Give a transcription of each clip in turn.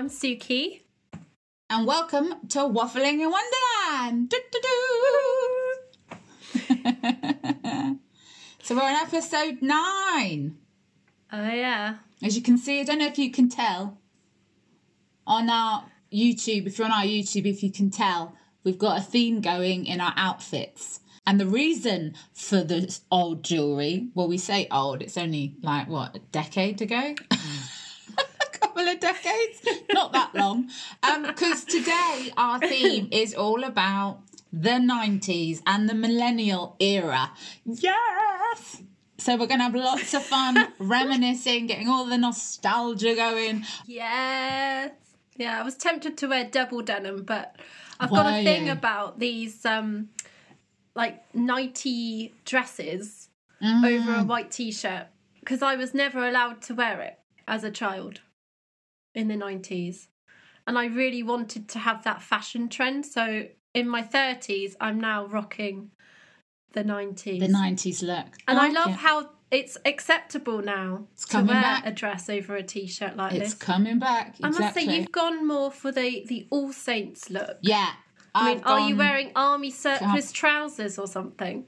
I'm Suki. And welcome to Waffling in Wonderland. so we're on episode nine. Oh, yeah. As you can see, I don't know if you can tell on our YouTube, if you're on our YouTube, if you can tell, we've got a theme going in our outfits. And the reason for this old jewelry, well, we say old, it's only like what, a decade ago? a couple of decades, not that long. Because um, today our theme is all about the 90s and the millennial era. Yes! So we're going to have lots of fun reminiscing, getting all the nostalgia going. Yes. Yeah, I was tempted to wear double denim, but I've got a thing about these um like nighty dresses mm. over a white t-shirt because I was never allowed to wear it as a child in the 90s. And I really wanted to have that fashion trend. So in my 30s, I'm now rocking the 90s. The 90s look. And I, like I love it. how it's acceptable now it's to wear back. a dress over a t-shirt like it's this. It's coming back. Exactly. I must say you've gone more for the the All Saints look. Yeah. I mean, are you wearing army surplus trousers or something?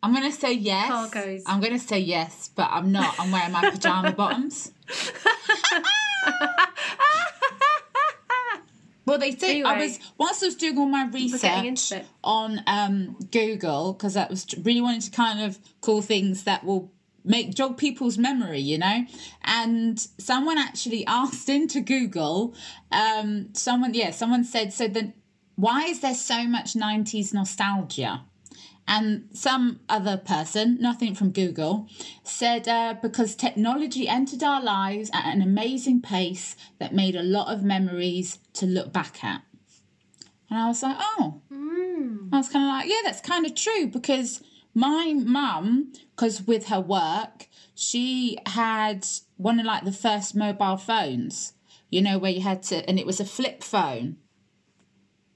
I'm going to say yes. Cargos. I'm going to say yes, but I'm not. I'm wearing my pajama bottoms. well, they say anyway, I was once I was doing all my research on um, Google because I was really wanting to kind of call things that will make jog people's memory, you know. And someone actually asked into Google. Um, someone, yeah, someone said so. Then why is there so much 90s nostalgia? And some other person, nothing from Google, said uh, because technology entered our lives at an amazing pace that made a lot of memories to look back at. And I was like, oh. Mm. I was kind of like, yeah, that's kind of true because my mum, because with her work, she had one of like the first mobile phones, you know, where you had to, and it was a flip phone.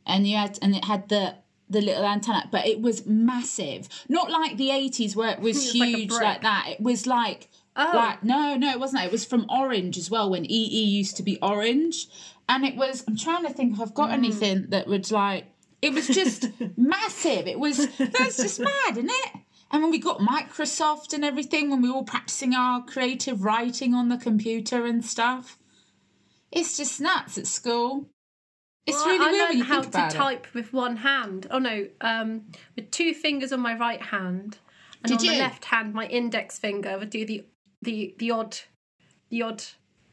And you had, and it had the the little antenna, but it was massive. Not like the 80s where it was, it was huge like, like, that. It was like oh. like no, no, it wasn't. It was from Orange as well when EE used to be Orange. And it was I'm trying to think if I've got mm. anything that would like it was just massive. It was that's just mad, isn't it? And when we got Microsoft and everything, when we were all practicing our creative writing on the computer and stuff. It's just nuts at school. It's well, really I learned how to type with one hand. Oh no, um, with two fingers on my right hand, and Did on you? the left hand, my index finger would do the the the odd, the odd,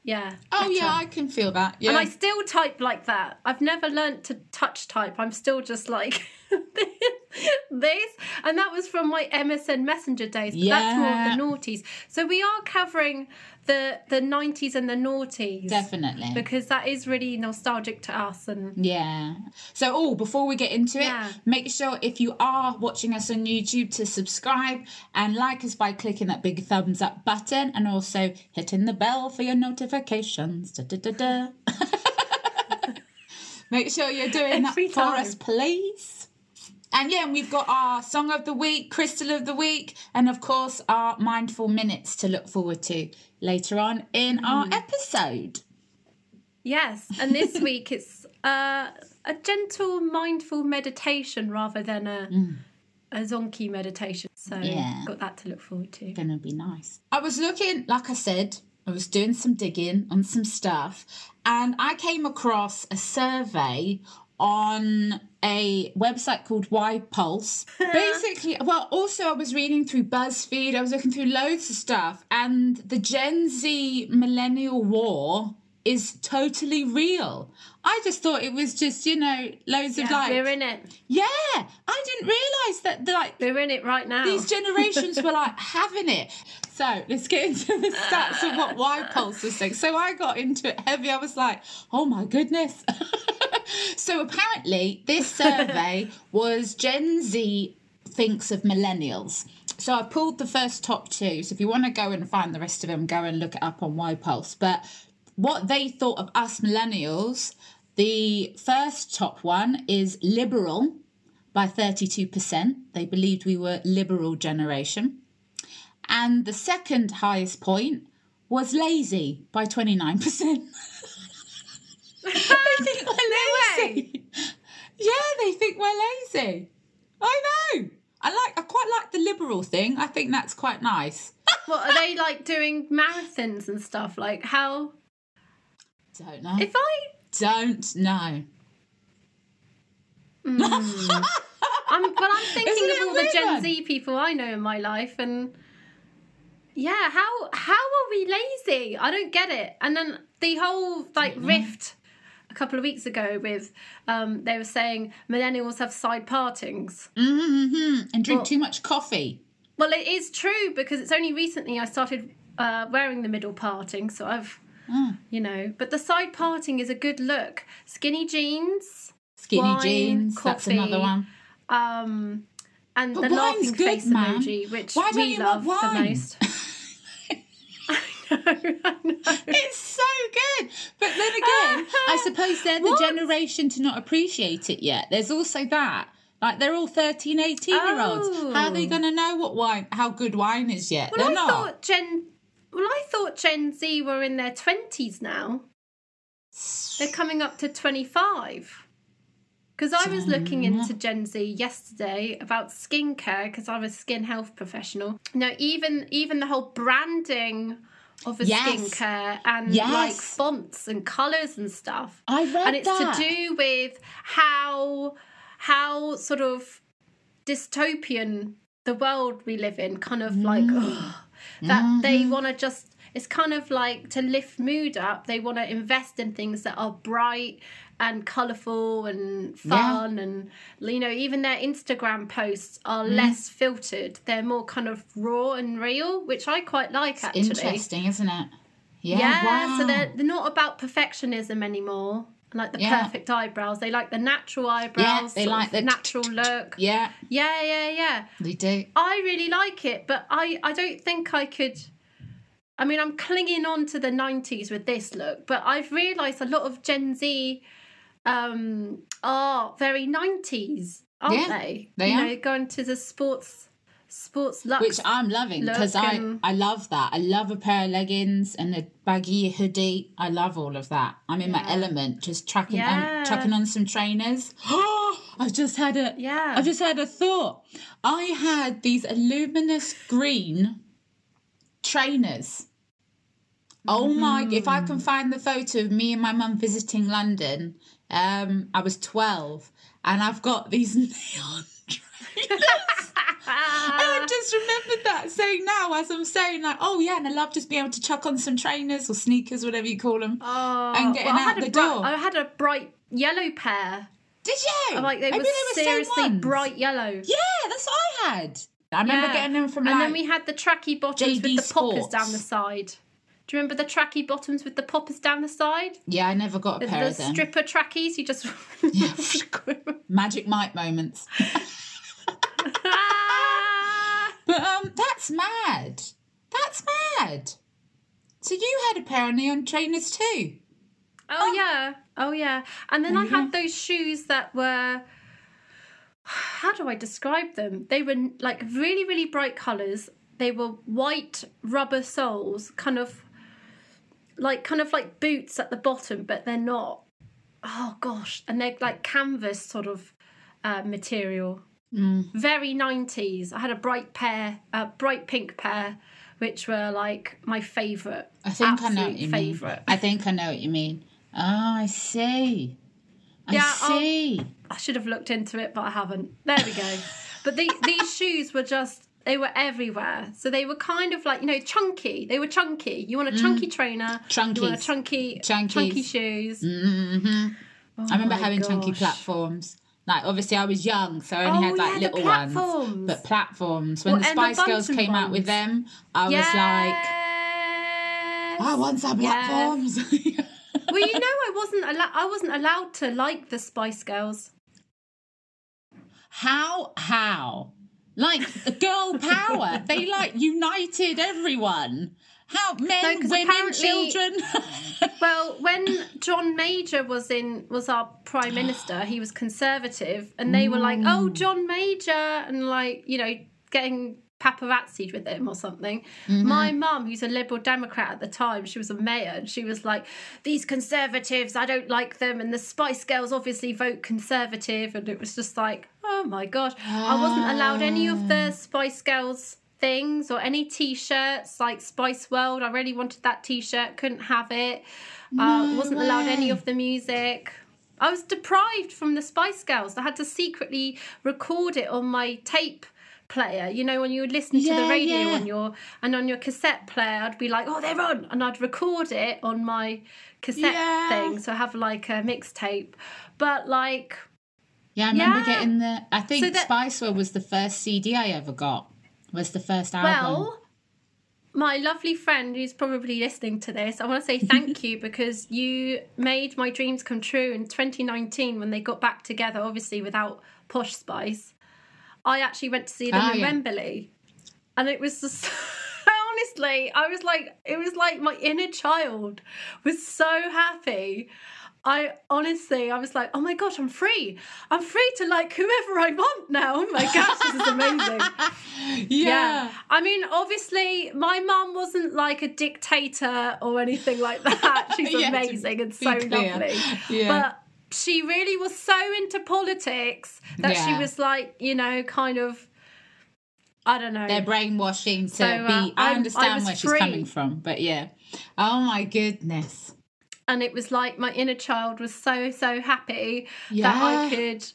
yeah. Oh letter. yeah, I can feel that. Yeah, and I still type like that. I've never learnt to touch type. I'm still just like this, and that was from my MSN Messenger days. But yeah. that's more of the noughties. So we are covering the the 90s and the noughties definitely because that is really nostalgic to us and yeah so oh before we get into it make sure if you are watching us on youtube to subscribe and like us by clicking that big thumbs up button and also hitting the bell for your notifications da, da, da, da. make sure you're doing Every that time. for us please and yeah, and we've got our song of the week, crystal of the week, and of course our mindful minutes to look forward to later on in mm. our episode. Yes, and this week it's uh, a gentle, mindful meditation rather than a mm. a zonky meditation. So yeah. got that to look forward to. Gonna be nice. I was looking, like I said, I was doing some digging on some stuff, and I came across a survey on a website called Y Pulse. Basically, well, also I was reading through BuzzFeed, I was looking through loads of stuff, and the Gen Z millennial war is totally real. I just thought it was just, you know, loads yeah, of like We're in it. Yeah. I didn't realise that like We're in it right now. These generations were like having it. So let's get into the stats of what YPulse was saying. So I got into it heavy. I was like, oh my goodness. so apparently this survey was Gen Z thinks of millennials. So I pulled the first top two. So if you want to go and find the rest of them, go and look it up on YPulse. But what they thought of us millennials, the first top one is liberal by 32%. They believed we were liberal generation. And the second highest point was lazy by 29%. they think we're lazy. Yeah, they think we're lazy. I know. I like. I quite like the liberal thing. I think that's quite nice. what are they like doing marathons and stuff? Like how? Don't know. If I don't know. Mm. I'm, well, I'm thinking of all the Gen? Z people I know in my life, and yeah, how how are we lazy? I don't get it. And then the whole like mm-hmm. rift couple of weeks ago with um, they were saying millennials have side partings mm-hmm. and drink well, too much coffee. Well, it is true because it's only recently I started uh, wearing the middle parting, so I've mm. you know. But the side parting is a good look. Skinny jeans, skinny wine, jeans. Coffee, that's another one. Um, and but the laughing good, face man. emoji, which we love the most. It's so good. But then again, I suppose they're the generation to not appreciate it yet. There's also that. Like they're all 13, 18 year olds. Oh. How are they oh. going to know what wine, how good wine is yet? Well, they're I not. thought Gen. Well, I thought Gen Z were in their twenties now. They're coming up to twenty five. Because I was looking into Gen Z yesterday about skincare because I'm a skin health professional. Now, even even the whole branding of a yes. skincare and yes. like fonts and colours and stuff. I read And it's that. to do with how how sort of dystopian the world we live in, kind of mm. like ugh, that mm-hmm. they want to just it's kind of like to lift mood up they want to invest in things that are bright and colourful and fun yeah. and you know even their instagram posts are mm. less filtered they're more kind of raw and real which i quite like it's actually interesting isn't it yeah, yeah wow. so they're, they're not about perfectionism anymore like the yeah. perfect eyebrows. They like the natural eyebrows. Yeah, they like the natural look. Yeah. Yeah, yeah, yeah. They do. I really like it, but I I don't think I could I mean, I'm clinging on to the 90s with this look, but I've realised a lot of Gen Z um, are very 90s, aren't yeah, they? They you are. know, going to the sports sports lux which i'm loving because i i love that i love a pair of leggings and a baggy hoodie i love all of that i'm in yeah. my element just tracking yeah. um, tracking on some trainers i've just had a yeah i've just had a thought i had these luminous green trainers Oh my! If I can mm. find the photo of me and my mum visiting London, um, I was twelve, and I've got these neon trainers. and I just remembered that saying now as I'm saying like, oh yeah, and I love just being able to chuck on some trainers or sneakers, whatever you call them, oh, and getting well, out the door. I had a bright yellow pair. Did you? I'm like they Maybe were, they were seriously bright yellow. Yeah, that's what I had. I remember yeah. getting them from. And then we had the tracky bottoms JD with the Sports. poppers down the side. Do you remember the tracky bottoms with the poppers down the side? Yeah, I never got a the, pair the of them. stripper trackies, you just magic Mike moments. but um, that's mad. That's mad. So you had a pair of neon trainers too. Oh, oh. yeah, oh yeah. And then mm-hmm. I had those shoes that were. How do I describe them? They were like really, really bright colours. They were white rubber soles, kind of like kind of like boots at the bottom, but they're not. Oh gosh, and they're like canvas sort of uh, material. Mm. Very nineties. I had a bright pair, a bright pink pair, which were like my favourite. I think I know what you favorite. mean. I think I know what you mean. Oh, I see. I yeah, see. I'll, I should have looked into it, but I haven't. There we go. but the, these shoes were just they were everywhere. So they were kind of like, you know, chunky. They were chunky. You want a chunky mm. trainer. Chunky. You want a chunky, Chunkies. chunky shoes. Mm-hmm. Oh I remember having gosh. chunky platforms. Like obviously I was young, so I only oh, had like yeah, little ones. But platforms. When well, the Spice Girls came ones. out with them, I yes. was like, I want some platforms. Well, you know, I wasn't allowed. I wasn't allowed to like the Spice Girls. How? How? Like girl power. they like united everyone. How men, no, women, children. well, when John Major was in was our prime minister, he was conservative, and they were like, "Oh, mm. John Major," and like you know, getting paparazzi with him or something. Mm-hmm. My mum, who's a Liberal Democrat at the time, she was a mayor, and she was like, These conservatives, I don't like them. And the Spice Girls obviously vote conservative. And it was just like, Oh my gosh. I wasn't allowed any of the ah. Spice Girls things or any t-shirts like spice world i really wanted that t-shirt couldn't have it no uh, wasn't way. allowed any of the music i was deprived from the spice girls i had to secretly record it on my tape player. You know, when you would listen yeah, to the radio yeah. on your and on your cassette player, I'd be like, "Oh, they're on," and I'd record it on my cassette yeah. thing. So I have like a mixtape, but like. Yeah, I remember getting the. I think so that, Spice World was the first CD I ever got. Was the first album. Well, my lovely friend who's probably listening to this, I want to say thank you because you made my dreams come true in 2019 when they got back together, obviously without Posh Spice. I actually went to see them oh, in yeah. Wembley, and it was just honestly, I was like, it was like my inner child was so happy. I honestly, I was like, oh my gosh, I'm free. I'm free to like whoever I want now. Oh my gosh, this is amazing. yeah. yeah. I mean, obviously, my mum wasn't like a dictator or anything like that. She's yeah, amazing and so lovely. Yeah. But she really was so into politics that yeah. she was like, you know, kind of I don't know. They're brainwashing to so, uh, be I, I understand I where free. she's coming from, but yeah. Oh my goodness. And it was like my inner child was so so happy yeah. that I could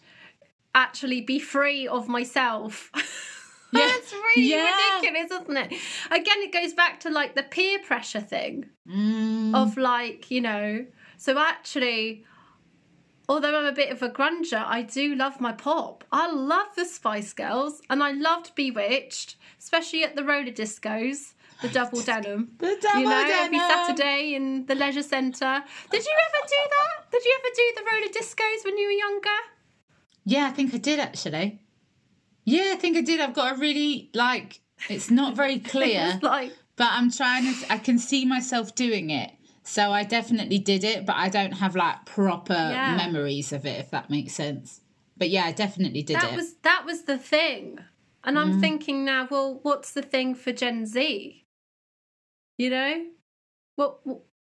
actually be free of myself. Yeah. That's really yeah. ridiculous, isn't it? Again, it goes back to like the peer pressure thing mm. of like, you know, so actually although I'm a bit of a grunger, I do love my pop. I love the Spice Girls and I loved B*Witched, especially at the roller discos. The double denim. The double you know, denim. every Saturday in the leisure centre. Did you ever do that? Did you ever do the roller discos when you were younger? Yeah, I think I did actually. Yeah, I think I did. I've got a really like it's not very clear. like but I'm trying to I can see myself doing it so I definitely did it, but I don't have like proper yeah. memories of it, if that makes sense. But yeah, I definitely did that it. Was, that was the thing. And I'm mm. thinking now, well, what's the thing for Gen Z? You know? What,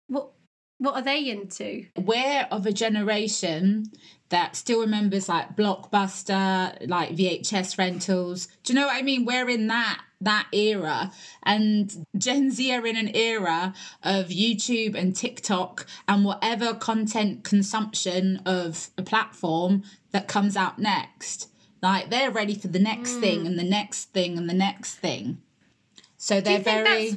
what, what are they into? We're of a generation that still remembers like Blockbuster, like VHS rentals. Do you know what I mean? We're in that that era and Gen Z are in an era of YouTube and TikTok and whatever content consumption of a platform that comes out next. Like they're ready for the next mm. thing and the next thing and the next thing. So they're very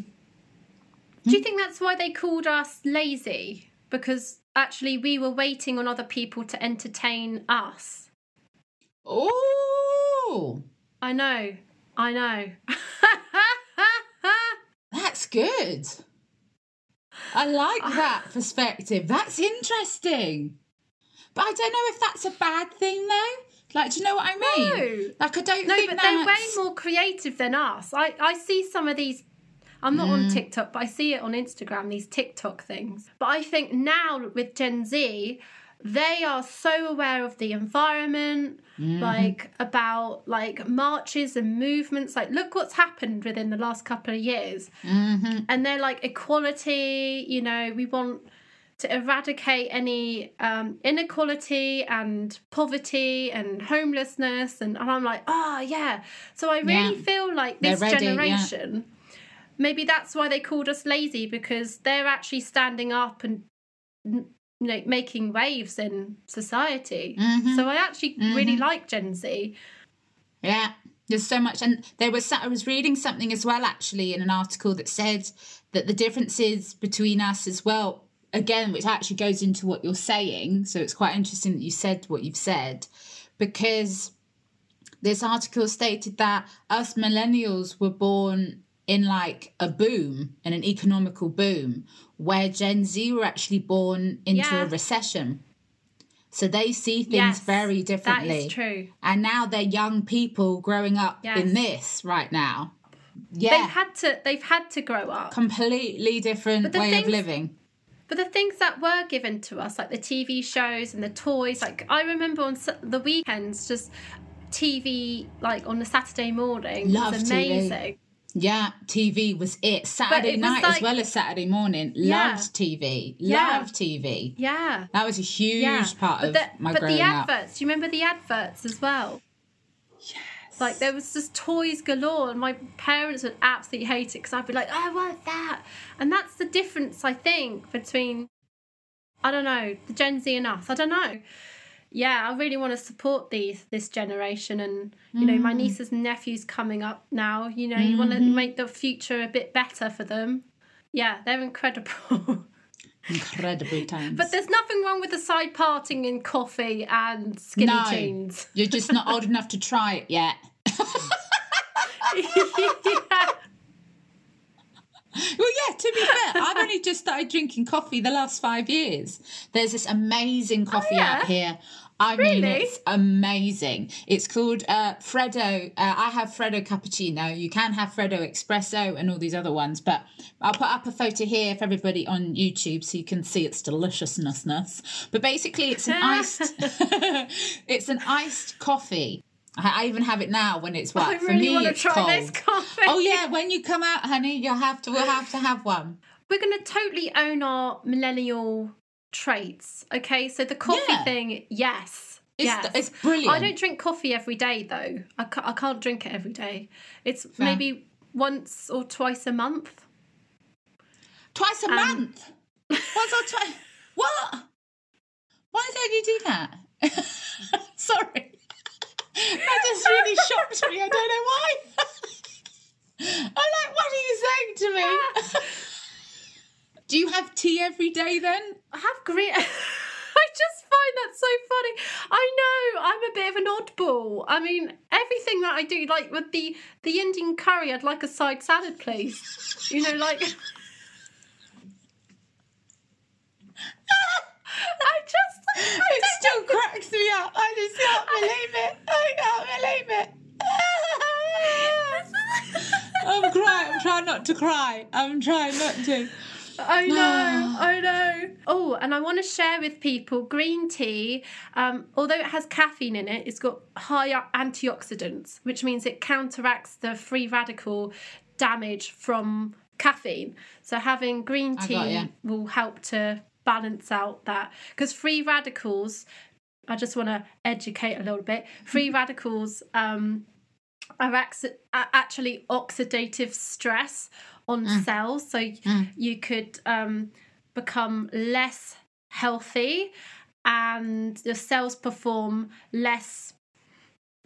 Do you think that's why they called us lazy? Because actually we were waiting on other people to entertain us. Oh. I know. I know. That's good. I like ah. that perspective. That's interesting. But I don't know if that's a bad thing though. Like, do you know what I mean? No. Like, I don't no, but that's... they're way more creative than us. I, I see some of these. I'm not mm. on TikTok, but I see it on Instagram, these TikTok things. But I think now with Gen Z, they are so aware of the environment mm-hmm. like about like marches and movements like look what's happened within the last couple of years mm-hmm. and they're like equality you know we want to eradicate any um, inequality and poverty and homelessness and, and i'm like oh yeah so i really yeah. feel like this ready, generation yeah. Maybe that's why they called us lazy because they're actually standing up and you know making waves in society. Mm-hmm. So I actually mm-hmm. really like Gen Z. Yeah, there's so much, and there was I was reading something as well actually in an article that said that the differences between us as well again, which actually goes into what you're saying. So it's quite interesting that you said what you've said because this article stated that us millennials were born in like a boom, in an economical boom, where Gen Z were actually born into yeah. a recession. So they see things yes, very differently. That is true. And now they're young people growing up yes. in this right now. Yeah. They've had to they've had to grow up. Completely different way things, of living. But the things that were given to us like the TV shows and the toys like I remember on the weekends just TV like on the Saturday morning Love was amazing. TV. Yeah, TV was it. Saturday it night like, as well as Saturday morning. Yeah. Loved TV. Yeah. Loved TV. Yeah. That was a huge yeah. part but of the, my but growing the adverts, up. do you remember the adverts as well? Yes. Like there was just toys galore, and my parents would absolutely hate it because I'd be like, oh, "I want that," and that's the difference I think between, I don't know, the Gen Z and us. I don't know yeah, I really want to support these this generation, and you know, my mm. nieces and nephews coming up now. You know, mm-hmm. you want to make the future a bit better for them. Yeah, they're incredible. Incredible times. But there's nothing wrong with the side parting in coffee and skinny no, jeans. You're just not old enough to try it yet. yeah. Well, yeah, to be fair, I've only just started drinking coffee the last five years. There's this amazing coffee oh, yeah? out here I really? mean, it's amazing. It's called uh, Freddo. Uh, I have Freddo cappuccino. You can have Freddo espresso and all these other ones, but I'll put up a photo here for everybody on YouTube so you can see its deliciousness. But basically, it's an iced. it's an iced coffee. I even have it now when it's what I really for me want to try cold. this coffee. Oh yeah, when you come out, honey, you'll have to. We'll have to have one. We're going to totally own our millennial traits. Okay, so the coffee yeah. thing, yes. It's, yes. it's brilliant. I don't drink coffee every day though. I can't, I can't drink it every day. It's Fair. maybe once or twice a month. Twice a um, month? once or twice? What? Why don't you do that? Sorry. That just really shocked me. I don't know why. I'm like, what are you saying to me? Do you have tea every day then? I have green. I just find that so funny. I know I'm a bit of an oddball. I mean, everything that I do, like with the the Indian curry, I'd like a side salad, please. You know, like. I just. I it still know. cracks me up. I just can't believe it. I can't believe it. I'm crying. I'm trying not to cry. I'm trying not to. I know, I know. Oh, and I want to share with people green tea, um, although it has caffeine in it, it's got high antioxidants, which means it counteracts the free radical damage from caffeine. So having green tea will help to balance out that because free radicals. I just want to educate a little bit. Free radicals um, are actually oxidative stress on mm. cells. So mm. you could um, become less healthy and your cells perform less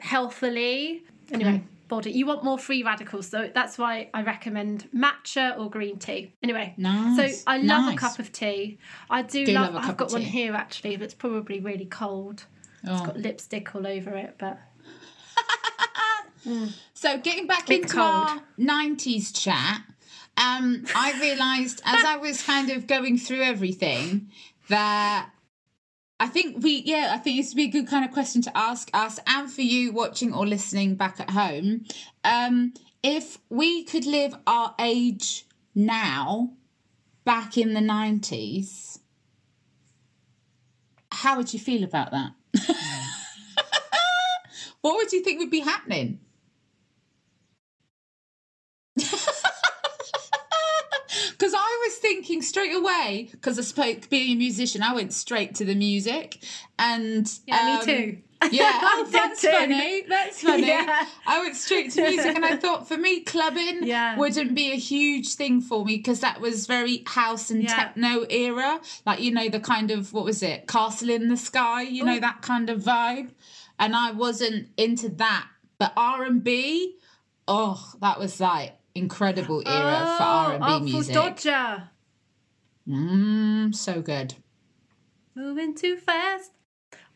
healthily. Anyway, mm. body. You want more free radicals, so that's why I recommend matcha or green tea. Anyway, nice. so I love nice. a cup of tea. I do, do love. love I've got one here actually, but it's probably really cold. Oh. It's got lipstick all over it, but. Mm. So getting back into cold. our '90s chat, um, I realised as I was kind of going through everything that I think we, yeah, I think this would be a good kind of question to ask us and for you watching or listening back at home. Um, if we could live our age now back in the 90s, how would you feel about that? what would you think would be happening? Was thinking straight away, because I spoke being a musician, I went straight to the music. And yeah, um, me too. Yeah, oh, that's too. funny. That's funny. Yeah. I went straight to music, and I thought for me, clubbing yeah. wouldn't be a huge thing for me because that was very house and yeah. techno era. Like you know, the kind of what was it, Castle in the Sky? You Ooh. know that kind of vibe. And I wasn't into that, but R and B, oh, that was like incredible era oh, for R and B oh, music. Dodger. Mmm, so good. Moving too fast.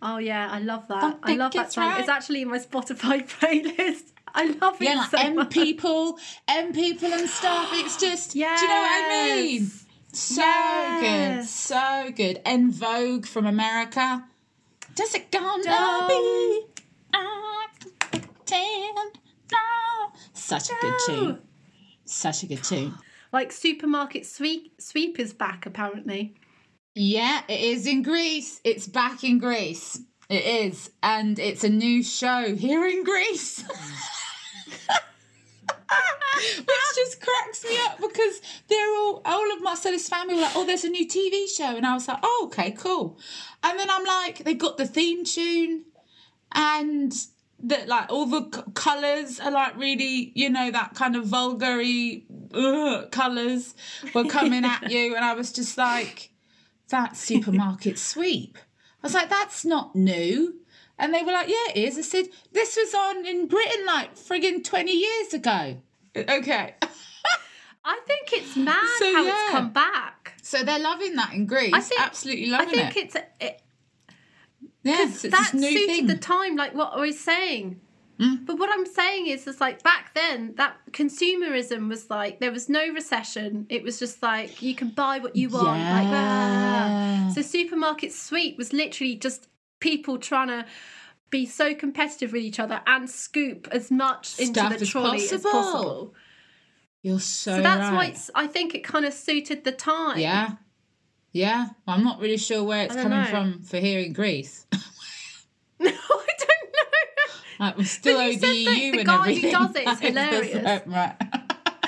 Oh yeah, I love that. I love that song. Right. It's actually in my Spotify playlist. I love it. Yeah, like so M much. people, M people and stuff. It's just, yes. do you know what I mean? So yes. good, so good. En Vogue from America. Does it gonna Don't. be? I pretend no. Such a good tune. Such a good tune. Like supermarket sweep sweep is back apparently. Yeah, it is in Greece. It's back in Greece. It is, and it's a new show here in Greece. Which just cracks me up because they're all all of Marcellus family were like, oh, there's a new TV show, and I was like, oh, okay, cool. And then I'm like, they got the theme tune, and that like all the c- colors are like really, you know, that kind of vulgary colors were coming at you, and I was just like, that supermarket sweep. I was like, that's not new. And they were like, yeah, it is. I said, this was on in Britain like friggin' 20 years ago. Uh, okay. I think it's mad so, how yeah. it's come back. So they're loving that in Greece. I think, Absolutely loving it. I think it. it's. It, yes, that suited the time, like what I was saying. Mm. But what I'm saying is, is like back then, that consumerism was like there was no recession. It was just like you can buy what you want. Yeah. Like, ah. So supermarket sweep was literally just people trying to be so competitive with each other and scoop as much Stuff into the trolley possible. as possible. You're so. So that's right. why it's, I think it kind of suited the time. Yeah, yeah. I'm not really sure where it's coming know. from for here in Greece. no, I don't know. Like, we're still ODU and everything. The guy who does it is hilarious. right.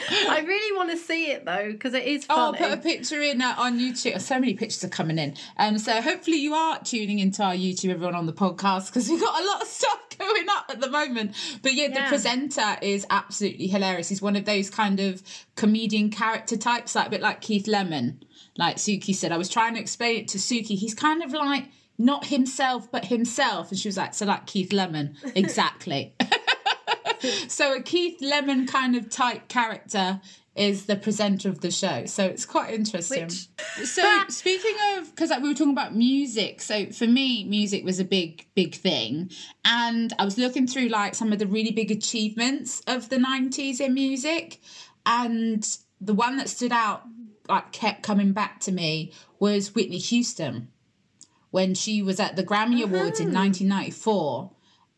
I really want to see it though because it is funny. Oh, I'll put a picture in uh, on YouTube. So many pictures are coming in. Um, so hopefully you are tuning into our YouTube, everyone on the podcast, because we've got a lot of stuff going up at the moment. But yeah, yeah, the presenter is absolutely hilarious. He's one of those kind of comedian character types, like a bit like Keith Lemon. Like Suki said, I was trying to explain it to Suki. He's kind of like not himself, but himself. And she was like, so like Keith Lemon. Exactly. so a Keith Lemon kind of type character is the presenter of the show. So it's quite interesting. Which... So speaking of, because like we were talking about music. So for me, music was a big, big thing, and I was looking through like some of the really big achievements of the '90s in music, and the one that stood out, like kept coming back to me, was Whitney Houston when she was at the Grammy Awards in 1994,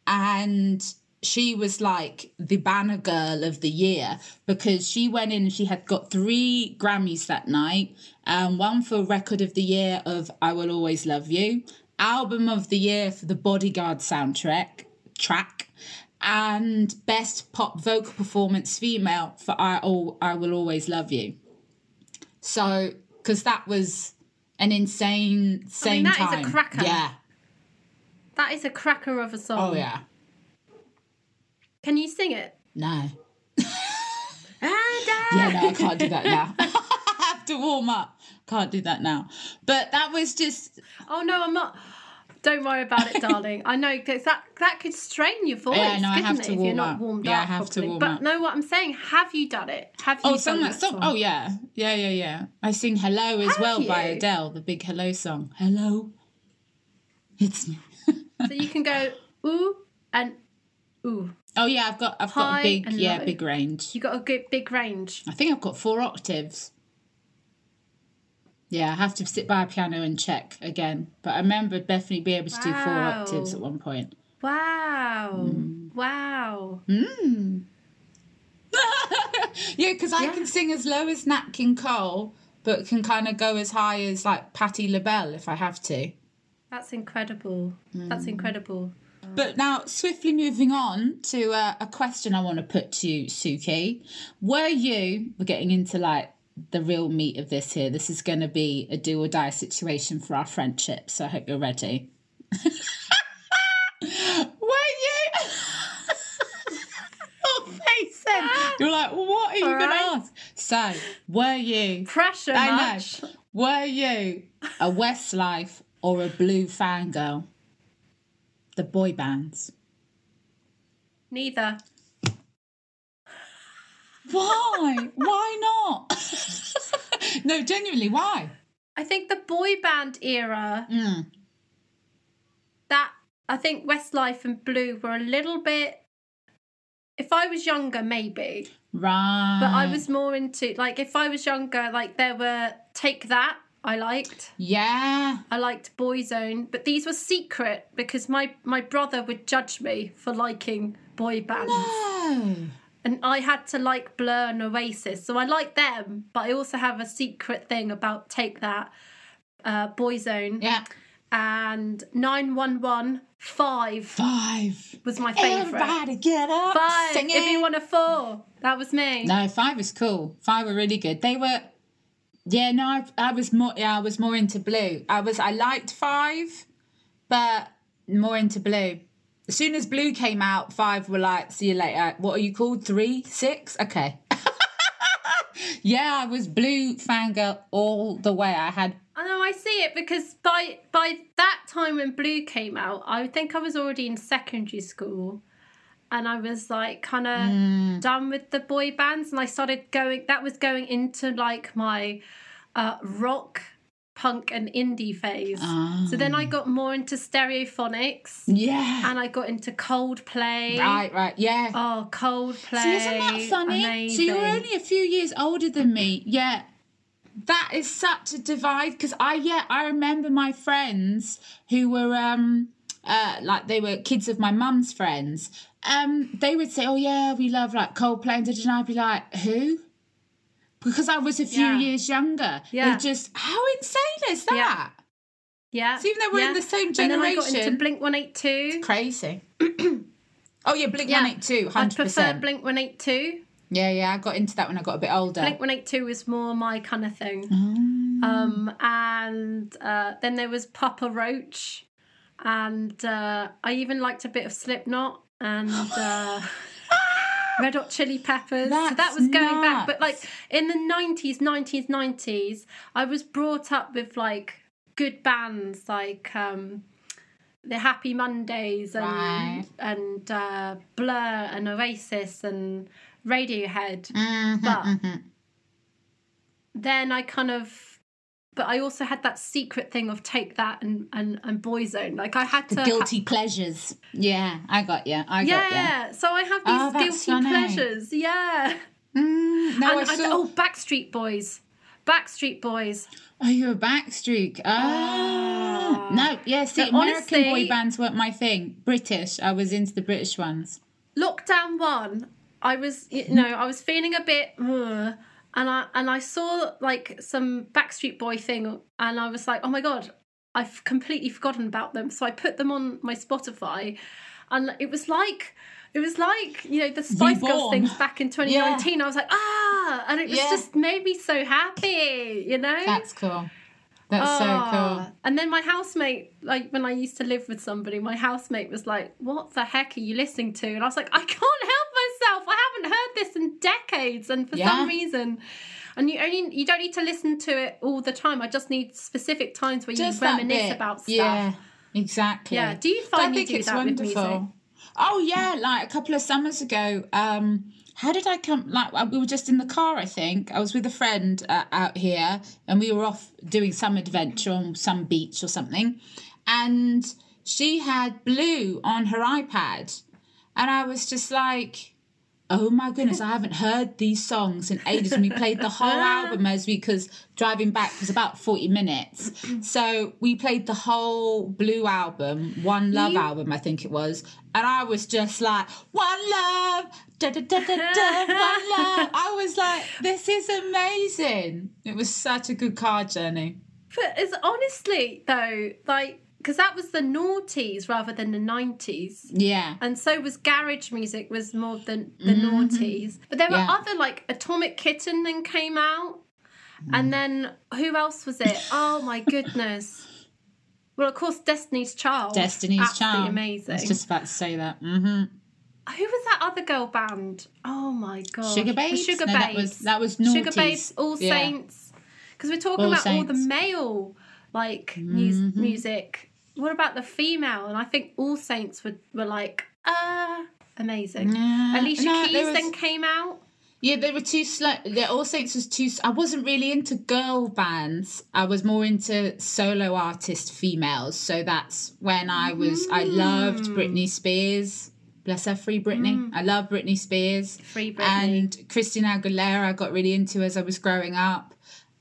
and she was like the banner girl of the year because she went in and she had got three Grammys that night. Um, one for record of the year of I Will Always Love You, album of the year for the Bodyguard soundtrack track, and best pop vocal performance female for I oh, I Will Always Love You. So, because that was an insane, insane I mean, that time. Is a cracker. Yeah. That is a cracker of a song. Oh yeah. Can you sing it? No. Ah, yeah, no, I can't do that now. I have to warm up. Can't do that now. But that was just. Oh no, I'm not. Don't worry about it, darling. I know because that that could strain your voice, yeah, no, I have to if you're not warmed up. yeah. I have properly. to warm but up. no, what I'm saying, have you done it? Have oh, you? Oh, sung that song. Oh yeah, yeah, yeah, yeah. I sing "Hello" as have well you? by Adele, the big "Hello" song. Hello, it's me. so you can go ooh and ooh. Oh yeah, I've got I've got a big yeah low. big range. You got a good big range. I think I've got four octaves. Yeah, I have to sit by a piano and check again. But I remember definitely being able to wow. do four octaves at one point. Wow! Mm. Wow! Mm. yeah, because I can sing as low as Nat King Cole, but can kind of go as high as like Patti LaBelle if I have to. That's incredible. Mm. That's incredible. But now, swiftly moving on to uh, a question I want to put to you, Suki. Were you, we're getting into like the real meat of this here. This is going to be a do or die situation for our friendship. So I hope you're ready. Were you? Oh, then. You're like, what are you going to ask? So, were you? Pressure I much. Know. Were you a Westlife or a Blue fangirl? the boy bands? Neither. Why? why not? no, genuinely, why? I think the boy band era. Mm. That I think Westlife and Blue were a little bit. If I was younger, maybe. Right. But I was more into like if I was younger, like there were Take That I liked. Yeah. I liked Boyzone, but these were secret because my my brother would judge me for liking boy bands. No. And I had to like Blur and Oasis, so I like them, but I also have a secret thing about Take That, uh, Boyzone. Yeah. And 911 Five. Five was my favorite. Everybody get up. Five. Sing if you want a four, that was me. No, five was cool. Five were really good. They were. Yeah, no, I, I was more. Yeah, I was more into blue. I was. I liked five, but more into blue. As soon as blue came out, five were like, "See you later." What are you called? Three, six? Okay. yeah, I was blue fangirl all the way. I had I know I see it because by by that time when Blue came out, I think I was already in secondary school, and I was like kind of mm. done with the boy bands, and I started going. That was going into like my uh, rock, punk, and indie phase. So then I ah. got more into stereophonics. Yeah, and I got into Coldplay. Right, right, yeah. Oh, Coldplay. See, isn't that funny? Amazing. So you're only a few years older than me. Yeah that is such a divide because I yeah I remember my friends who were um uh like they were kids of my mum's friends um they would say oh yeah we love like Coldplay and I'd be like who because I was a few yeah. years younger yeah they just how insane is that yeah, yeah. So even though we're yeah. in the same generation and then I got into Blink One Eight Two crazy oh yeah Blink One Eight Two I prefer Blink One Eight Two yeah, yeah, I got into that when I got a bit older. Blink One Eight Two was more my kind of thing. Oh. Um, and uh, then there was Papa Roach, and uh, I even liked a bit of Slipknot and uh, Red Hot Chili Peppers. That's so that was going nuts. back, but like in the nineties, nineties, nineties, I was brought up with like good bands like. Um, the Happy Mondays and right. and uh, Blur and Oasis and Radiohead. Mm-hmm, but mm-hmm. then I kind of but I also had that secret thing of take that and and, and boyzone. Like I had the to guilty ha- pleasures. Yeah, I got you. I yeah, got you. Yeah, so I have these oh, guilty funny. pleasures. Yeah. Mm, no, and I saw... I, oh, Backstreet Boys. Backstreet Boys. Oh, you're a Backstreet. Oh. No, yeah, see, American honestly, boy bands weren't my thing. British, I was into the British ones. Lockdown one, I was, you know, I was feeling a bit, uh, and I and I saw like some Backstreet Boy thing, and I was like, oh my god, I've completely forgotten about them. So I put them on my Spotify, and it was like. It was like you know the Spice Reborn. Girls things back in 2019. Yeah. I was like ah, and it was yeah. just made me so happy. You know, that's cool. That's oh. so cool. Ah. And then my housemate, like when I used to live with somebody, my housemate was like, "What the heck are you listening to?" And I was like, "I can't help haven't heard this in decades, and for yeah. some reason." And you only you don't need to listen to it all the time. I just need specific times where just you reminisce about stuff. Yeah, exactly. Yeah. Do you find I you do that wonderful. with music? Oh yeah, like a couple of summers ago. Um, how did I come? Like we were just in the car. I think I was with a friend uh, out here, and we were off doing some adventure on some beach or something, and she had Blue on her iPad, and I was just like, oh my goodness, I haven't heard these songs in ages. And we played the whole album as we, because driving back was about 40 minutes. So we played the whole Blue album, One Love you... album, I think it was. And I was just like, One Love, da da da da da, One Love. I was like, this is amazing. It was such a good car journey. But it's honestly, though, like, because that was the noughties rather than the 90s. Yeah. And so was garage music was more than the mm-hmm. noughties. But there were yeah. other like Atomic Kitten then came out. Mm. And then who else was it? oh my goodness. Well, of course, Destiny's Child. Destiny's Absolutely Child. amazing. I was just about to say that. Mm-hmm. Who was that other girl band? Oh my god. Sugababes. Sugar no, Babes. That was that was Sugar Sugababes, All Saints. Because we're talking all about Saints. all the male like mm-hmm. music what about the female? And I think All Saints were, were like, uh, amazing. Yeah. Alicia no, Keys was... then came out. Yeah, they were too slow. Yeah, All Saints was too. I wasn't really into girl bands. I was more into solo artist females. So that's when I was. Mm. I loved. Britney Spears. Bless her, free Britney. Mm. I love Britney Spears. Free Britney. And Christina Aguilera. I got really into as I was growing up.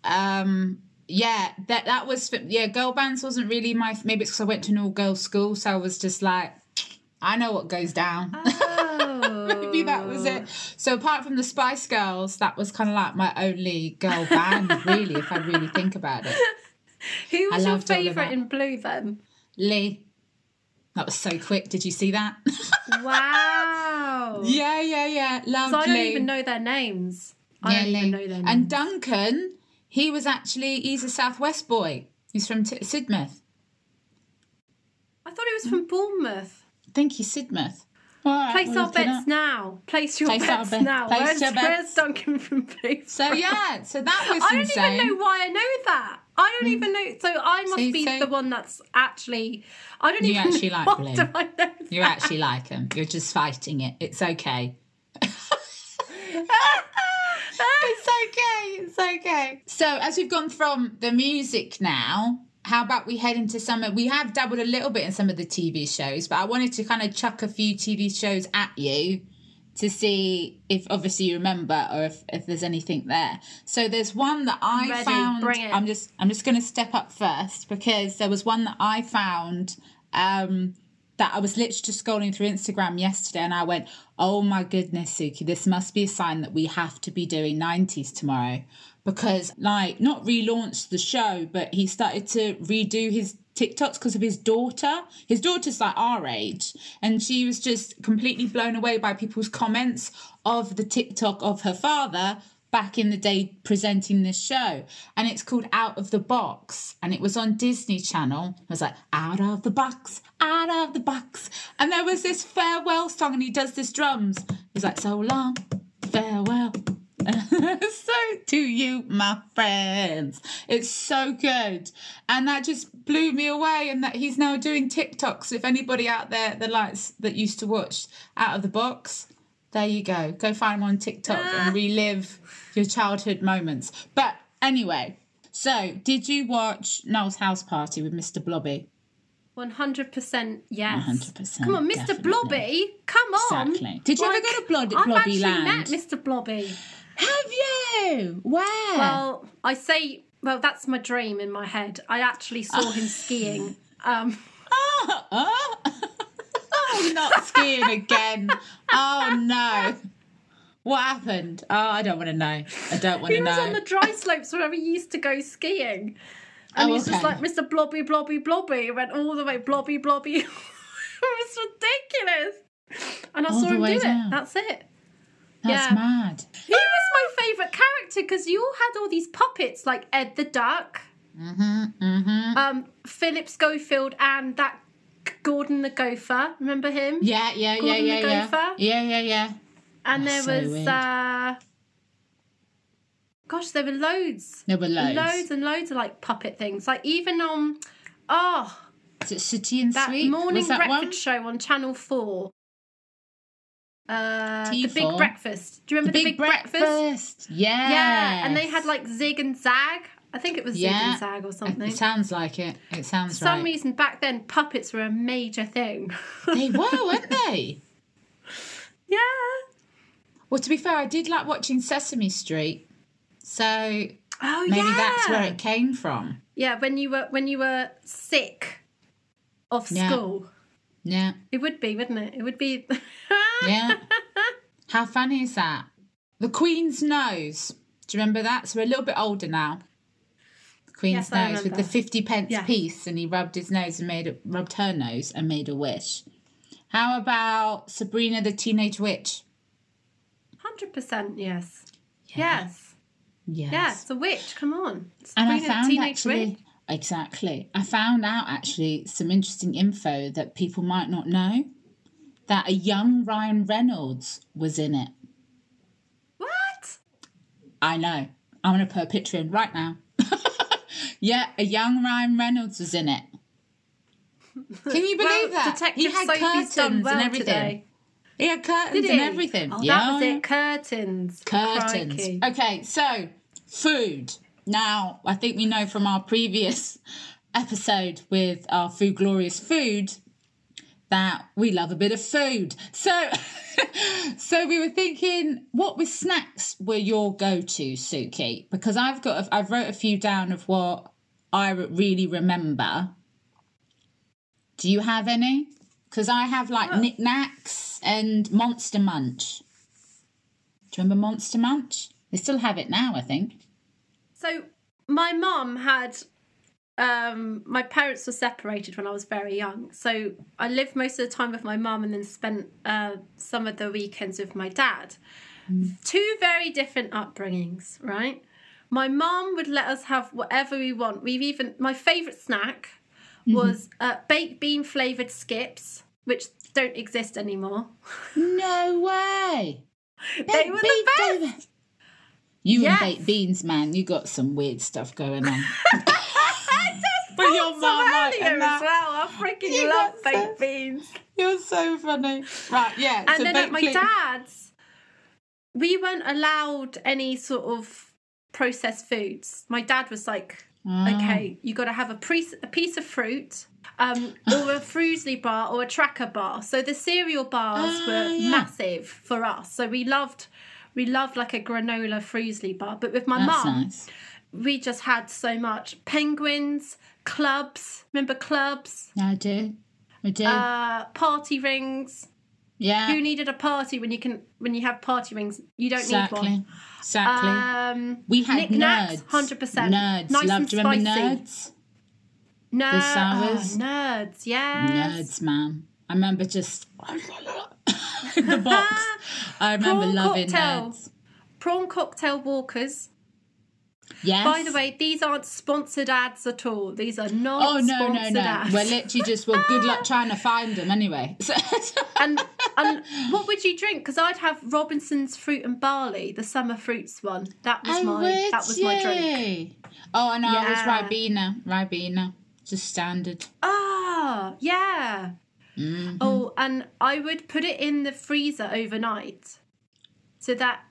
Um, yeah, that that was yeah. Girl bands wasn't really my maybe it's because I went to an all girls school, so I was just like, I know what goes down. Oh. maybe that was it. Oh. So apart from the Spice Girls, that was kind of like my only girl band, really, if I really think about it. Who was your favourite in Blue then? Lee. That was so quick. Did you see that? wow. Yeah, yeah, yeah. Lovely. So I don't even know their names. I yeah, don't even know their names. And Duncan, he was actually he's a Southwest boy. He's from T- Sidmouth. I thought he was from Bournemouth. I think he's Sidmouth. Right, Place we'll our bets now. Place your Place bets now. Place where's, your bets. where's Duncan from Place? So yeah, so that was I don't even know why I know that. I don't mm. even know. So I must See, be so the one that's actually. I don't you even. You actually know, like Blue. I know you actually like him. You're just fighting it. It's okay. it's okay. It's okay. So as we've gone from the music now how about we head into some of, we have dabbled a little bit in some of the TV shows, but I wanted to kind of chuck a few TV shows at you to see if obviously you remember or if, if there's anything there. So there's one that I Ready, found I'm just I'm just gonna step up first because there was one that I found um that I was literally just scrolling through Instagram yesterday and I went, Oh my goodness, Suki, this must be a sign that we have to be doing 90s tomorrow because like not relaunched the show, but he started to redo his TikToks because of his daughter. His daughter's like our age, and she was just completely blown away by people's comments of the TikTok of her father back in the day presenting this show. And it's called Out of the Box. And it was on Disney Channel. It was like, Out of the box, out of the box. And there was this farewell song, and he does this drums. He's like, So long, farewell. so to you, my friends. It's so good. And that just blew me away. And that he's now doing TikToks. If anybody out there the likes that used to watch Out of the Box, there you go. Go find him on TikTok and ah. relive your childhood moments. But anyway, so did you watch Noel's house party with Mr. Blobby? 100% yes. 100%. Come on, Mr. Definitely. Blobby. Come on. Exactly. Did you like, ever go to Blobby, Blobby I've actually Land? met Mr. Blobby. Have you? Where? Well, I say, well, that's my dream in my head. I actually saw him skiing. Um, oh, oh. Oh, not skiing again. Oh, no. What happened? Oh, I don't want to know. I don't want to know. He was on the dry slopes where he used to go skiing. And oh, he's okay. just like Mr. Blobby, Blobby, Blobby. He went all the way, Blobby, Blobby. it was ridiculous. And I all saw him do down. it. That's it. That's yeah. mad. He was my favourite character because you all had all these puppets like Ed the Duck, mm-hmm, mm-hmm. Um, Philip Schofield, and that Gordon the Gopher. Remember him? Yeah, yeah, Gordon yeah, yeah, the yeah. Gopher. Yeah, yeah, yeah. And That's there was. So uh, gosh, there were loads. There were loads. Loads and loads of like puppet things. Like even on. Oh. Is it City and that Sweet? morning that breakfast one? show on Channel 4. Uh, the Big Breakfast. Do you remember the, the Big, big breakfast? breakfast? Yeah. Yeah, and they had like Zig and Zag. I think it was yeah. Zig and Zag or something. It sounds like it. It sounds For right. some reason, back then, puppets were a major thing. they were, weren't they? Yeah. Well, to be fair, I did like watching Sesame Street, so oh, maybe yeah. that's where it came from. Yeah, when you were when you were sick of school. Yeah. It would be, wouldn't it? It would be. yeah. How funny is that? The Queen's nose. Do you remember that? So we're a little bit older now. The Queen's yes, nose with the fifty pence yes. piece, and he rubbed his nose and made a, rubbed her nose and made a wish. How about Sabrina the Teenage Witch? Hundred percent, yes. Yeah. Yes. Yes. Yeah, it's a witch. Come on. Sabrina and I found actually. Witch. Exactly. I found out actually some interesting info that people might not know that a young Ryan Reynolds was in it. What? I know. I'm going to put a picture in right now. Yeah, a young Ryan Reynolds was in it. Can you believe well, that? Detective he had Sophie's curtains well and everything. Today. He had curtains and everything. Oh, yeah. that was it. Curtains. Curtains. Crikey. Okay, so food. Now, I think we know from our previous episode with our Food Glorious Food that we love a bit of food. So so we were thinking what with snacks were your go-to, Suki? Because I've got I've wrote a few down of what I really remember. Do you have any? Because I have like oh. Nik Naks and Monster Munch. Do you remember Monster Munch? They still have it now, I think. So my mum had um, my parents were separated when I was very young. So I lived most of the time with my mum and then spent uh, some of the weekends with my dad. Mm. Two very different upbringings, right? My mum would let us have whatever we want. We've even, my favourite snack mm-hmm. was uh, baked bean flavoured skips, which don't exist anymore. No way. they were the best. You yes. and baked beans, man, you got some weird stuff going on. but your mum earlier as well. I freaking you love baked so, beans. You're so funny. Right, yeah. And so then at my dad's, we weren't allowed any sort of processed foods. My dad was like, ah. okay, you got to have a, pre- a piece of fruit um, or a Fruity bar or a Tracker bar. So the cereal bars ah, were yeah. massive for us. So we loved we loved like a granola Fruity bar. But with my mum, nice. we just had so much penguins, clubs. Remember clubs? I do. I do. Uh, party rings. Yeah. Who needed a party when you can when you have party rings? You don't exactly. need one. Exactly. Um, we had nerds. Hundred percent. Nerds. Nice Love. Do you remember nerds? Nerds. The sours. Oh, nerds. Yeah. Nerds, man. I remember just the box. I remember prawn loving cocktail. nerds. Prawn cocktail walkers. Yes. By the way, these aren't sponsored ads at all. These are not. Oh no, no, no! Ads. We're literally just well, good luck trying to find them anyway. and and what would you drink? Because I'd have Robinson's fruit and barley, the summer fruits one. That was oh, my that was you? my drink. Oh, and yeah. I was Ribena, Ribena, just standard. Ah, oh, yeah. Mm-hmm. Oh, and I would put it in the freezer overnight so that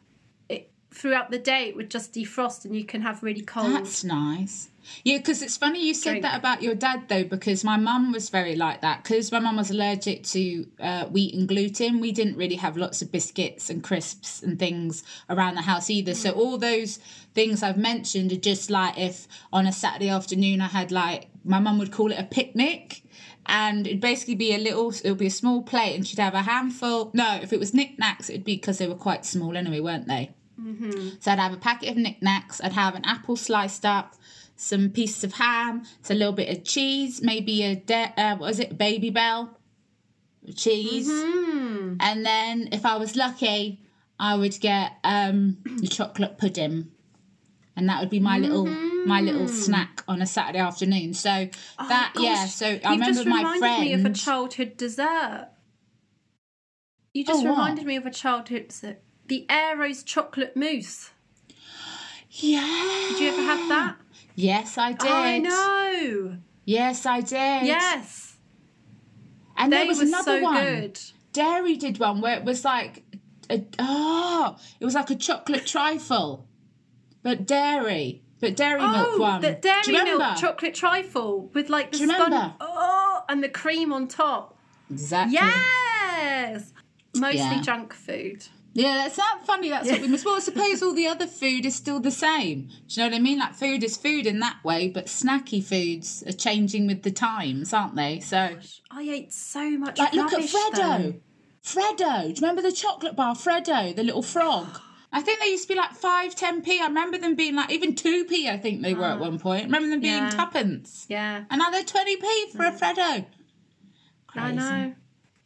throughout the day it would just defrost and you can have really cold. That's nice. Yeah, because it's funny you said drink. that about your dad though, because my mum was very like that. Because my mum was allergic to uh, wheat and gluten, we didn't really have lots of biscuits and crisps and things around the house either. Mm. So all those things I've mentioned are just like if on a Saturday afternoon I had like my mum would call it a picnic and it'd basically be a little it would be a small plate and she'd have a handful no if it was Nik Naks it'd be because they were quite small anyway weren't they mm-hmm. so i'd have a packet of Nik Naks i'd have an apple sliced up some pieces of ham so a little bit of cheese maybe a de- uh, what was it Babybel cheese mm-hmm. and then if i was lucky i would get um the chocolate pudding and that would be my mm-hmm. little my little mm. snack on a Saturday afternoon. So oh, that gosh. yeah. So I you remember just my friend. me of a childhood dessert. You just oh, reminded me of a childhood dessert. The Aero's chocolate mousse. Yeah. Did you ever have that? Yes, I oh, did. I know. Yes, I did. Yes. And they there was another so one. Good. Dairy did one where it was like, a, oh, it was like a chocolate trifle, but dairy. But dairy oh, milk one. The dairy milk chocolate trifle with like the spun oh and the cream on top. Exactly. Yes. Mostly yeah. junk food. Yeah, that's not funny. That's what we must. Well, I suppose all the other food is still the same. Do you know what I mean? Like food is food in that way, but snacky foods are changing with the times, aren't they? So Gosh, I ate so much. Like, look at Freddo. Though. Freddo. Do you remember the chocolate bar, Freddo, the little frog? I think they used to be like five, ten p. I remember them being like even two p. I think they were at ah. one point. I remember them being yeah. tuppence. Yeah. And now they're twenty p for a Freddo. Crazy. I know.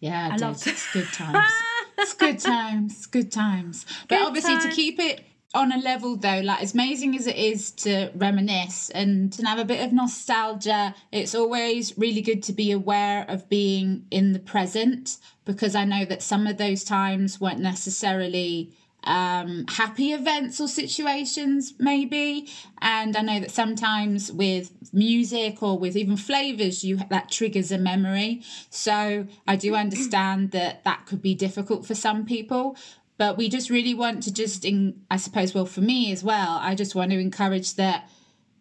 Yeah, I love it. It's good times. it's good times. Good times. But good obviously, times. to keep it on a level though, like as amazing as it is to reminisce and to have a bit of nostalgia, it's always really good to be aware of being in the present because I know that some of those times weren't necessarily um, happy events or situations, maybe. And I know that sometimes with music or with even flavors, you that triggers a memory. So I do understand that that could be difficult for some people. But we just really want to just, in, I suppose, well, for me as well, I just want to encourage that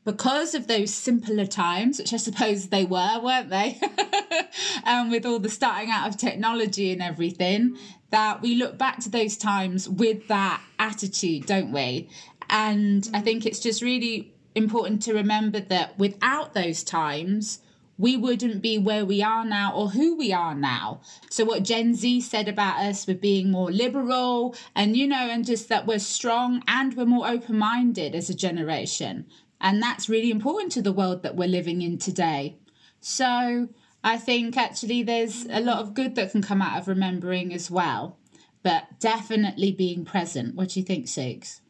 because of those simpler times, which I suppose they were, weren't they? um, with all the starting out of technology and everything, that we look back to those times with that attitude, don't we? And I think it's just really important to remember that without those times, we wouldn't be where we are now or who we are now. So, what Gen Z said about us, we're being more liberal and, you know, and just that we're strong and we're more open minded as a generation And that's really important to the world that we're living in today. So I think actually there's a lot of good that can come out of remembering as well. But definitely being present. What do you think, Six?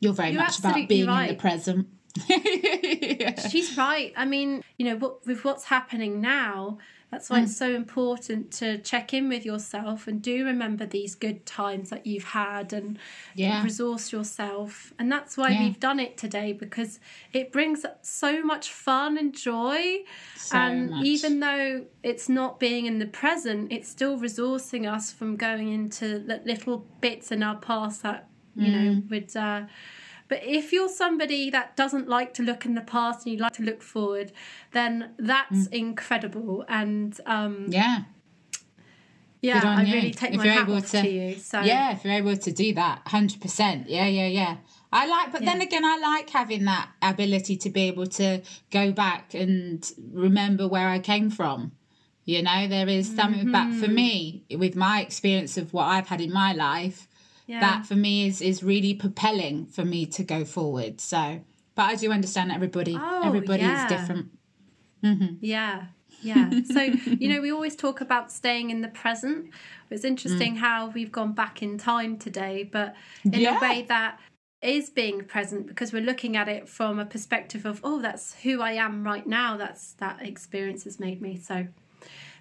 You're very You're much about being right. in the present. She's right. I mean, you know, with what's happening now, that's why mm. it's so important to check in with yourself and do remember these good times that you've had and yeah. resource yourself. And that's why yeah. we've done it today because it brings so much fun and joy. So and much. even though it's not being in the present, it's still resourcing us from going into little bits in our past that, you mm. know, would. Uh, but if you're somebody that doesn't like to look in the past and you like to look forward, then that's mm. incredible. And um, yeah. Yeah, I you. really take if my hat off to, to, you. So yeah, if you're able to do that, hundred percent. Yeah, yeah, yeah. I like, but yeah. then again, I like having that ability to be able to go back and remember where I came from. You know, there is something mm-hmm. back for me with my experience of what I've had in my life yeah. that for me is is really propelling for me to go forward. So, but I do understand everybody. Oh, everybody yeah. is different. Mm-hmm. Yeah. Yeah. So, you know, we always talk about staying in the present. It's interesting mm. how we've gone back in time today, but in yeah. a way that is being present because we're looking at it from a perspective of, oh, that's who I am right now. That's that experience has made me. So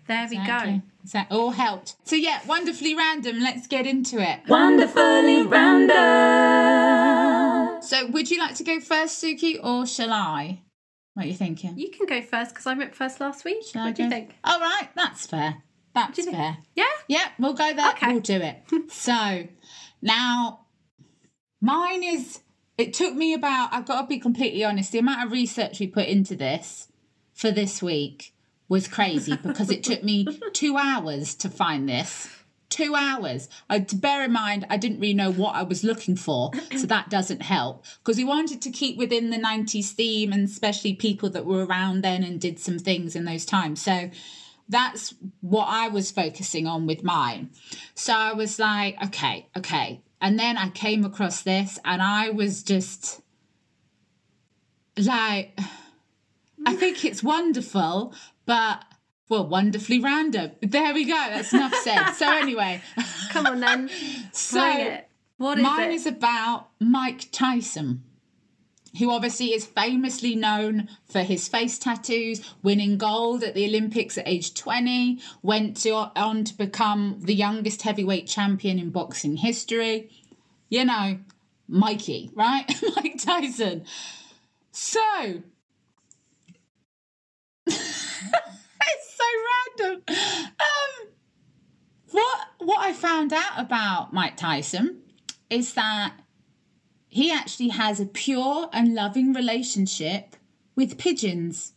there exactly. we go. That all helped. So yeah, wonderfully random. Let's get into it. Wonderfully random. So would you like to go first, Suki, or shall I? What are you thinking? You can go first because I went first last week. Shall what I do you think? All right, that's fair. That's fair. Yeah. Yeah, we'll go there. Okay. We'll do it. so now mine is it took me about I've got to be completely honest, the amount of research we put into this for this week was crazy because it took me two hours to find this. Two hours. I, to bear in mind, I didn't really know what I was looking for, so that doesn't help. Because we wanted to keep within the 90s theme and especially people that were around then and did some things in those times. So that's what I was focusing on with mine. So I was like, okay, okay. And then I came across this and I was just like, I think it's wonderful, but well, wonderfully random. There we go. That's enough said. So anyway, come on then. so it. What is mine it? is about Mike Tyson, who obviously is famously known for his face tattoos, winning gold at the Olympics at age 20, went to, on to become the youngest heavyweight champion in boxing history. You know, Mikey, right? Mike Tyson. So it's so random. Um, what what I found out about Mike Tyson is that he actually has a pure and loving relationship with pigeons.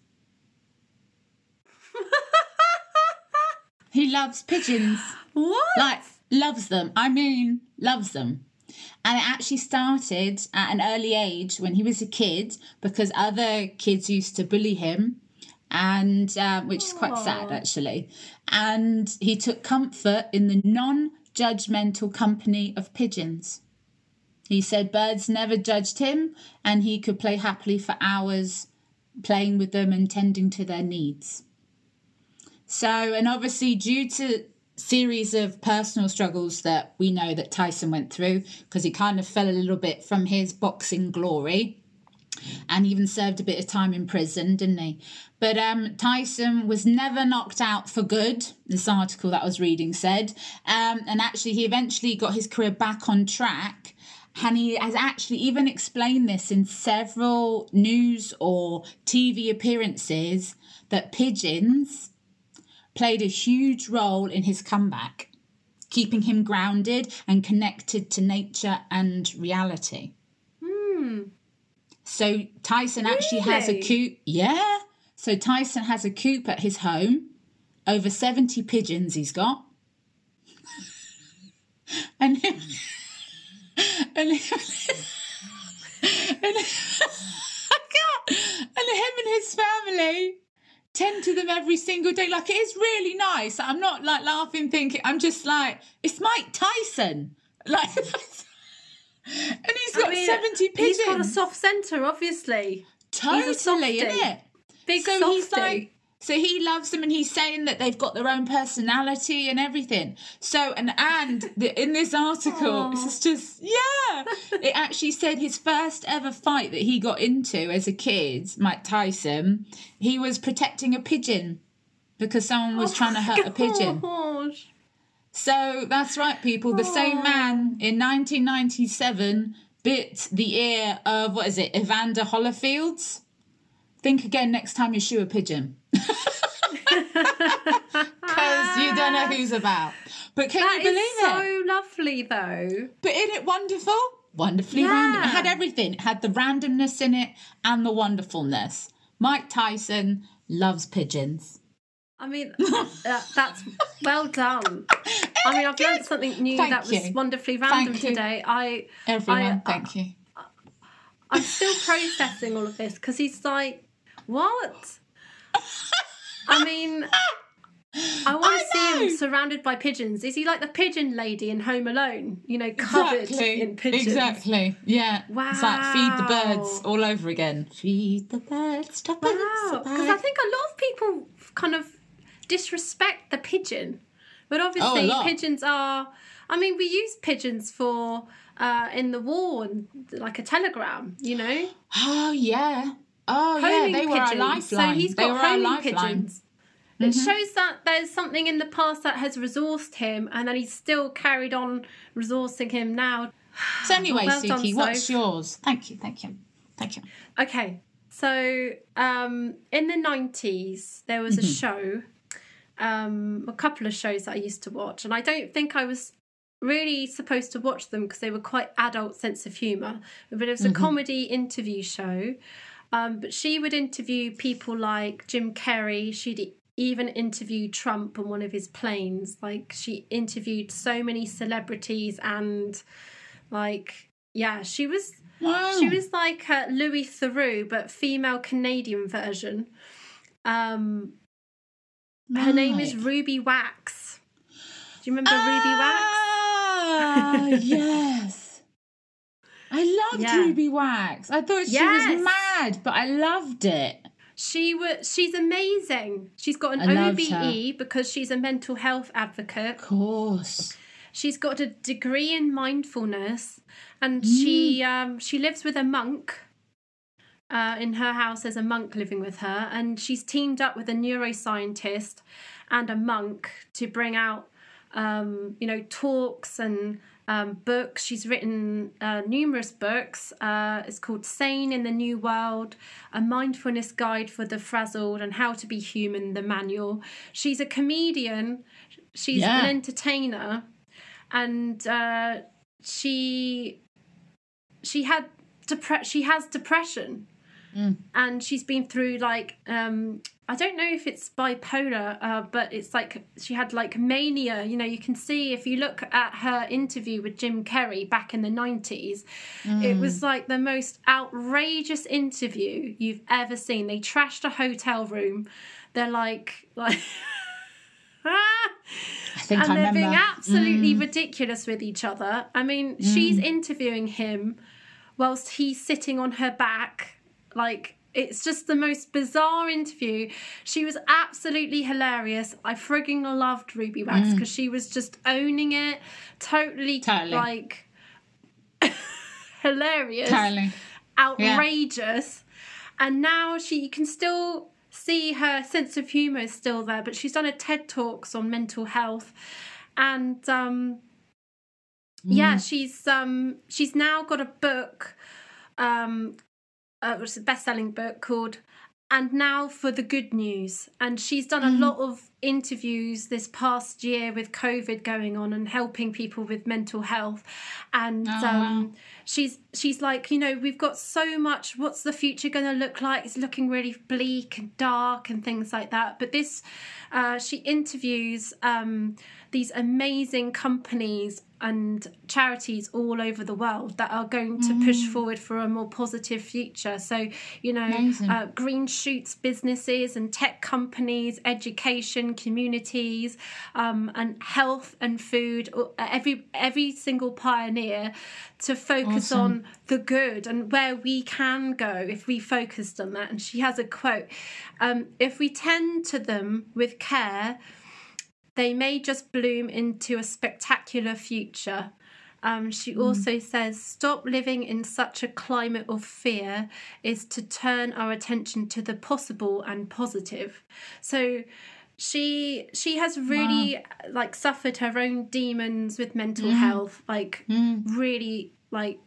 he loves pigeons. What? Like loves them. I mean, loves them. And it actually started at an early age when he was a kid because other kids used to bully him and uh, which is quite Aww. sad actually. And he took comfort in the non-judgmental company of pigeons. He said birds never judged him, and he could play happily for hours, playing with them and tending to their needs. So, and obviously, due to series of personal struggles that we know that Tyson went through, because he kind of fell a little bit from his boxing glory and even served a bit of time in prison, didn't he? But um, Tyson was never knocked out for good, this article that I was reading said. Um, and actually, he eventually got his career back on track. And he has actually even explained this in several news or TV appearances that pigeons played a huge role in his comeback, keeping him grounded and connected to nature and reality. So Tyson really? actually has a coop. Yeah. So Tyson has a coop at his home. Over 70 pigeons he's got. and him, and him, and, and him and his family tend to them every single day. Like it is really nice. I'm not like laughing, thinking. I'm just like it's Mike Tyson. Like and he's got I mean, 70 pigeons. He's got a soft centre, obviously. Totally, isn't it? Big so softy. he's like so he loves them and he's saying that they've got their own personality and everything. So, and, and the, in this article, it's just, yeah, it actually said his first ever fight that he got into as a kid, Mike Tyson, he was protecting a pigeon because someone was oh trying to hurt gosh. a pigeon. So that's right, people. The Aww. same man in 1997 bit the ear of, what is it, Evander Holyfields? Think again next time you shoe a pigeon. Because you don't know who's about. But can that you believe it? so lovely, though. But isn't it wonderful? Wonderfully yeah. random. It had everything. It had the randomness in it and the wonderfulness. Mike Tyson loves pigeons. I mean, uh, that's well done. I mean, I've learned something new thank that was you. wonderfully random today. I everyone, I, thank you. I'm still processing all of this because he's like, what? I mean, I want to see him surrounded by pigeons. Is he like the pigeon lady in Home Alone? You know, covered exactly. in pigeons. Exactly. Yeah. Wow. It's like feed the birds all over again. Feed the birds. Wow. Because I think a lot of people kind of disrespect the pigeon, but obviously oh, pigeons are. I mean, we use pigeons for uh, in the war and like a telegram. You know. Oh yeah. Oh homing yeah, they pigeons. were our lifeline. So he's got homing pigeons. It mm-hmm. shows that there's something in the past that has resourced him, and that he's still carried on resourcing him now. So anyway, well Suki, what's yours? Thank you, thank you, thank you. Okay, so um, in the '90s there was a mm-hmm. show, um, a couple of shows that I used to watch, and I don't think I was really supposed to watch them because they were quite adult sense of humour. But it was a mm-hmm. comedy interview show um, but she would interview people like Jim Carrey. She'd even interviewed Trump on one of his planes. Like she interviewed so many celebrities and like yeah, she was wow. she was like a Louis Theroux but female Canadian version. Um, right. her name is Ruby Wax. Do you remember ah, Ruby Wax? yes. I loved yeah. Ruby Wax. I thought she yes. was mad, but I loved it. She was she's amazing. She's got an OBE because she's a mental health advocate. Of course. She's got a degree in mindfulness and mm. she um she lives with a monk. Uh, in her house there's a monk living with her and she's teamed up with a neuroscientist and a monk to bring out um, you know talks and um, books. She's written uh, numerous books. Uh, it's called Sane in the New World, A Mindfulness Guide for the Frazzled, and How to Be Human, the manual. She's a comedian, she's yeah. an entertainer, and uh, she she had depre- she has depression Mm. And she's been through like um I don't know if it's bipolar, uh, but it's like she had like mania. You know, you can see if you look at her interview with Jim Carrey back in the 90s, mm. it was like the most outrageous interview you've ever seen. They trashed a hotel room. They're like, like, I think and I they're remember. being absolutely mm. ridiculous with each other. I mean, mm. she's interviewing him whilst he's sitting on her back like it's just the most bizarre interview. She was absolutely hilarious. I frigging loved Ruby Wax because mm. she was just owning it, totally, totally. like hilarious, totally. outrageous. Yeah. And now she you can still see her sense of humor is still there, but she's done a TED Talks on mental health, and um, mm. yeah, she's um, she's now got a book um, uh, which is a best-selling book called and now for the good news and she's done a mm. lot of interviews this past year with covid going on and helping people with mental health and oh, um, wow. she's she's like you know we've got so much what's the future going to look like it's looking really bleak and dark and things like that but this uh, she interviews um, these amazing companies and charities all over the world that are going to mm. push forward for a more positive future. So, you know, uh, green shoots businesses and tech companies, education communities, um, and health and food. Every every single pioneer to focus awesome. on the good and where we can go if we focused on that. And she has a quote: um, "If we tend to them with care." They may just bloom into a spectacular future. Um, she mm. also says, Stop living in such a climate of fear is to turn our attention to the possible and positive. So, she she has really wow. like suffered her own demons with mental health like mm. really like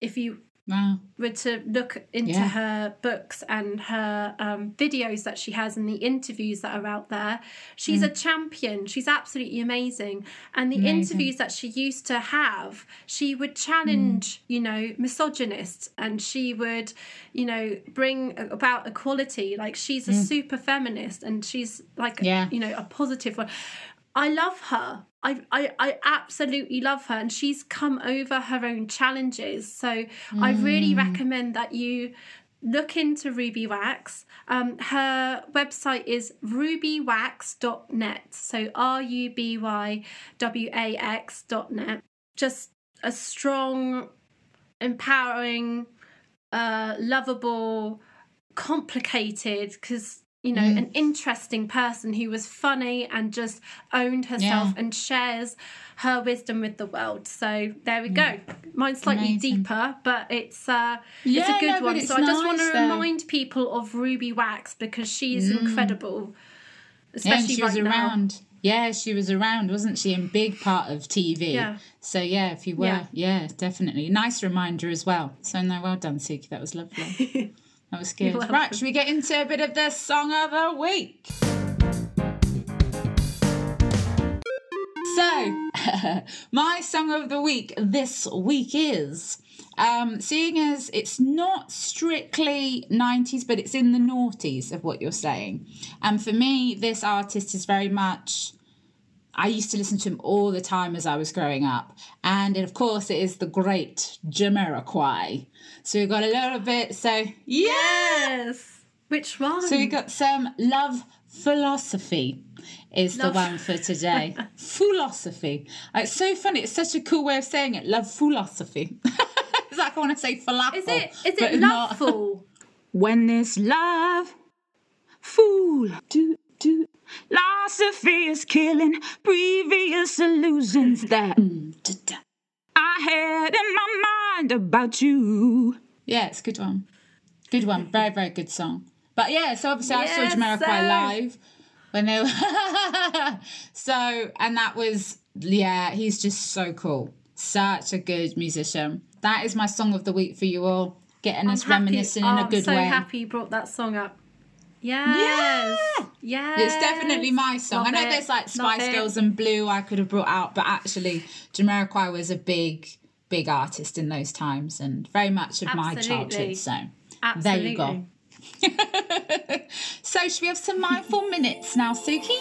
if you Wow. Were to look into yeah. her books and her um, videos that she has and the interviews that are out there, she's mm. a champion. She's absolutely amazing. And the amazing. interviews that she used to have, she would challenge, mm. you know, misogynists and she would, you know, bring about equality. Like she's a mm. super feminist and she's like, yeah. you know, a positive one. I love her. I, I, I absolutely love her, and she's come over her own challenges. So mm. I really mm. recommend that you look into Ruby Wax. Um, her website is rubywax.net. So R U B Y W A X.net. Just a strong, empowering, uh, lovable, complicated, because you know, mm. an interesting person who was funny and just owned herself yeah. and shares her wisdom with the world. So there we go. Mine's slightly Amazing. deeper, but it's uh yeah, it's a good no, one. So I just want to remind people of Ruby Wax because she's mm. incredible. Especially yeah, she right was around. Now. Yeah, she was around, wasn't she? In big part of TV. Yeah. So yeah, if you were, yeah, yeah definitely. Nice reminder as well. So no, well done, Suki. That was lovely. That was good. Right, should we get into a bit of the song of the week? So, my song of the week this week is um, seeing as it's not strictly 90s, but it's in the noughties of what you're saying. And for me, this artist is very much I used to listen to him all the time as I was growing up. And of course, it is the great Jamiroquai. So we got a little bit, so yes. Which one? So we've got some love philosophy is love. the one for today. philosophy. It's so funny. It's such a cool way of saying it. Love philosophy. it's like I want to say falafel. Is it? Is it loveful? when this love fool do do Philosophy is killing previous illusions that I had in my mind about you. Yeah, it's a good one. Good one. Very, very good song. But yeah, so obviously yes, I saw Jamiroquai live when they were. so, and that was, yeah, he's just so cool. Such a good musician. That is my song of the week for you all. Getting I'm us happy. reminiscing oh, in a good way. I'm so happy you brought that song up. Yes. Yeah. Yes. It's definitely my song. Love I know it. there's like Spice Love Girls it. and Blue I could have brought out, but actually Jamiroquai was a big, big artist in those times and very much of Absolutely. my childhood. So Absolutely. there you go. so should we have some mindful minutes now, Suki?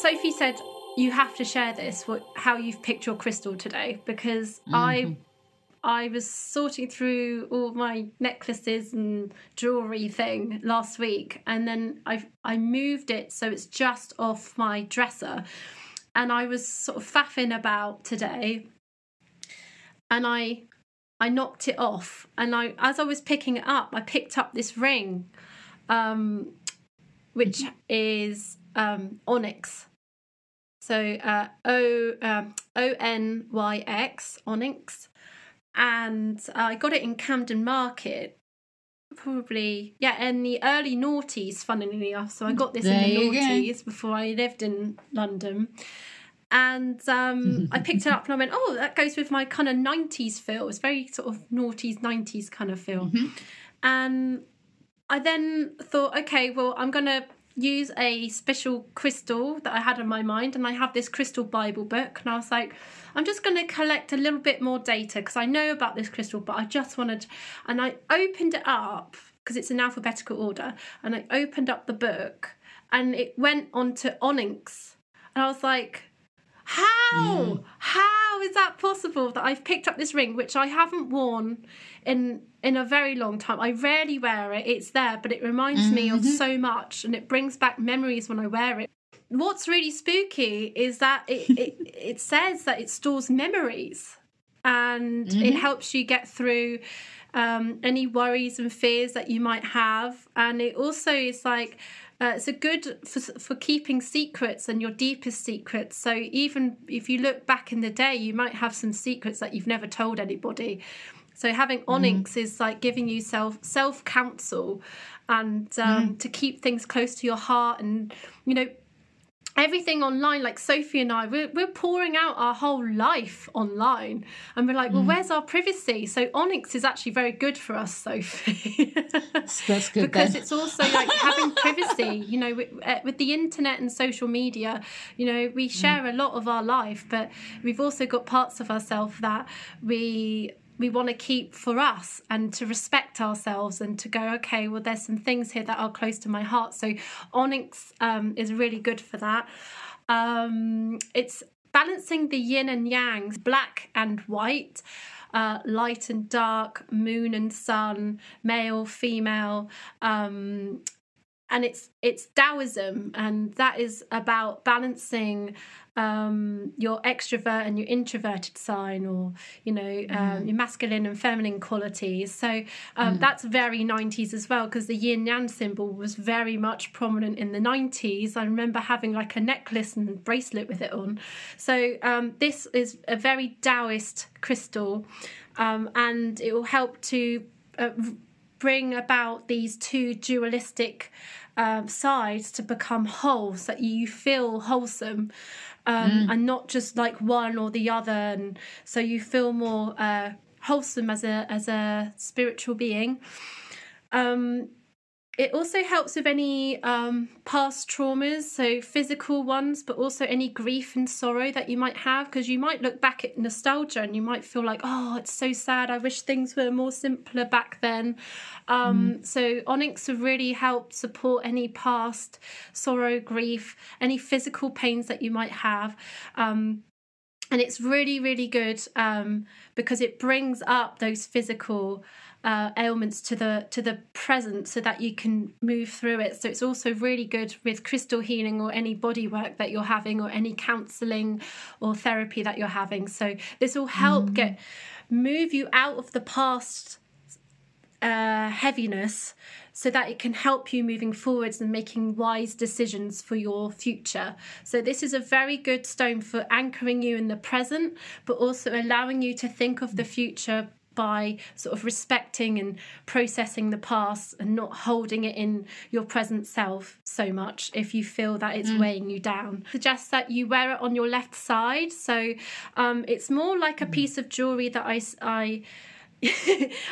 Sophie said you have to share this what how you've picked your crystal today because mm-hmm. I I was sorting through all my necklaces and jewelry thing last week, and then I I moved it so it's just off my dresser, and I was sort of faffing about today, and I I knocked it off, and I as I was picking it up, I picked up this ring, um, which is um, onyx. So uh, O um, O N Y X onyx and I got it in Camden Market. Probably, yeah, in the early noughties, funnily enough. So I got this there in the noughties go. before I lived in London. And um, I picked it up and I went, oh, that goes with my kind of 90s feel. It's very sort of noughties, 90s kind of feel. Mm-hmm. And I then thought, okay, well, I'm going to use a special crystal that I had in my mind. And I have this crystal Bible book. And I was like, I'm just going to collect a little bit more data because I know about this crystal, but I just wanted, and I opened it up because it's in alphabetical order, and I opened up the book and it went on to onyx, and I was like, how? Mm. How is that possible that I've picked up this ring which I haven't worn in in a very long time. I rarely wear it. It's there, but it reminds mm-hmm. me of mm-hmm. so much and it brings back memories when I wear it. What's really spooky is that it it, it says that it stores memories and mm-hmm. it helps you get through um, any worries and fears that you might have. And it also is like uh, it's a good for, for keeping secrets and your deepest secrets. So even if you look back in the day, you might have some secrets that you've never told anybody. So having mm-hmm. onyx mm. is like giving you self self counsel and um, mm. to keep things close to your heart and you know everything online like sophie and i we're, we're pouring out our whole life online and we're like well mm. where's our privacy so onyx is actually very good for us sophie that's good because then. it's also like having privacy you know with, uh, with, the internet and social media you know we mm. share mm. a lot of our life but we've also got parts of ourselves that we we want to keep for us and to respect ourselves and to go okay well there's some things here that are close to my heart. So onyx um, is really good for that. Um, it's balancing the yin and yang black and white uh, light and dark moon and sun male female um, and it's it's Taoism, and that is about balancing um, your extrovert and your introverted sign, or you know um, mm. your masculine and feminine qualities. So um, mm. that's very '90s as well, because the yin yang symbol was very much prominent in the '90s. I remember having like a necklace and bracelet with it on. So um, this is a very Taoist crystal, um, and it will help to uh, bring about these two dualistic um, sides to become whole so that you feel wholesome um, mm. and not just like one or the other and so you feel more uh, wholesome as a as a spiritual being um, it also helps with any um, past traumas, so physical ones, but also any grief and sorrow that you might have, because you might look back at nostalgia and you might feel like, oh, it's so sad. I wish things were more simpler back then. Um, mm. So Onyx will really help support any past sorrow, grief, any physical pains that you might have. Um, and it's really, really good um, because it brings up those physical uh, ailments to the to the present so that you can move through it so it's also really good with crystal healing or any body work that you're having or any counseling or therapy that you're having so this will help mm. get move you out of the past uh, heaviness so that it can help you moving forwards and making wise decisions for your future. So, this is a very good stone for anchoring you in the present, but also allowing you to think of the future by sort of respecting and processing the past and not holding it in your present self so much if you feel that it's mm. weighing you down. Suggest that you wear it on your left side. So um, it's more like a mm. piece of jewelry that I, I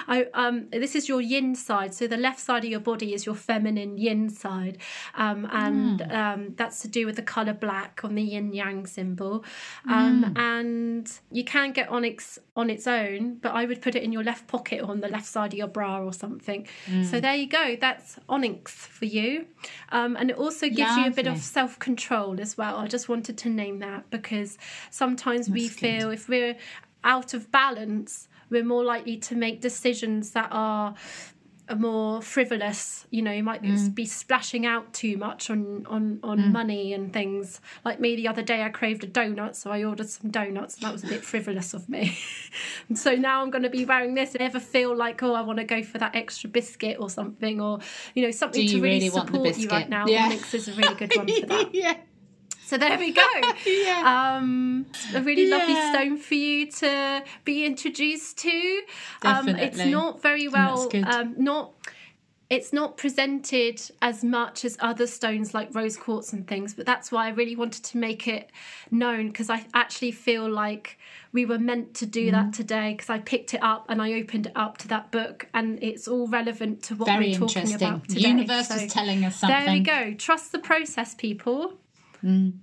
I, um, this is your yin side. So the left side of your body is your feminine yin side, um, and mm. um, that's to do with the color black on the yin yang symbol. Um, mm. And you can get onyx on its own, but I would put it in your left pocket or on the left side of your bra or something. Mm. So there you go. That's onyx for you, um, and it also gives Lovely. you a bit of self control as well. I just wanted to name that because sometimes that's we feel good. if we're out of balance we're more likely to make decisions that are more frivolous. You know you might mm. be splashing out too much on on on mm. money and things. Like me the other day i craved a donut so i ordered some donuts and that was a bit frivolous of me. And so now i'm going to be wearing this. And ever feel like oh i want to go for that extra biscuit or something or you know something to really, really support you right now yeah. onyx is a really good one for that. Yeah so there we go. yeah. Um, a really yeah. lovely stone for you to be introduced to. Um, it's not very well, um, not it's not presented as much as other stones like rose quartz and things but that's why i really wanted to make it known because i actually feel like we were meant to do mm. that today because i picked it up and i opened it up to that book and it's all relevant to what Very we're talking about today. the universe so, is telling us something there we go trust the process people Mm.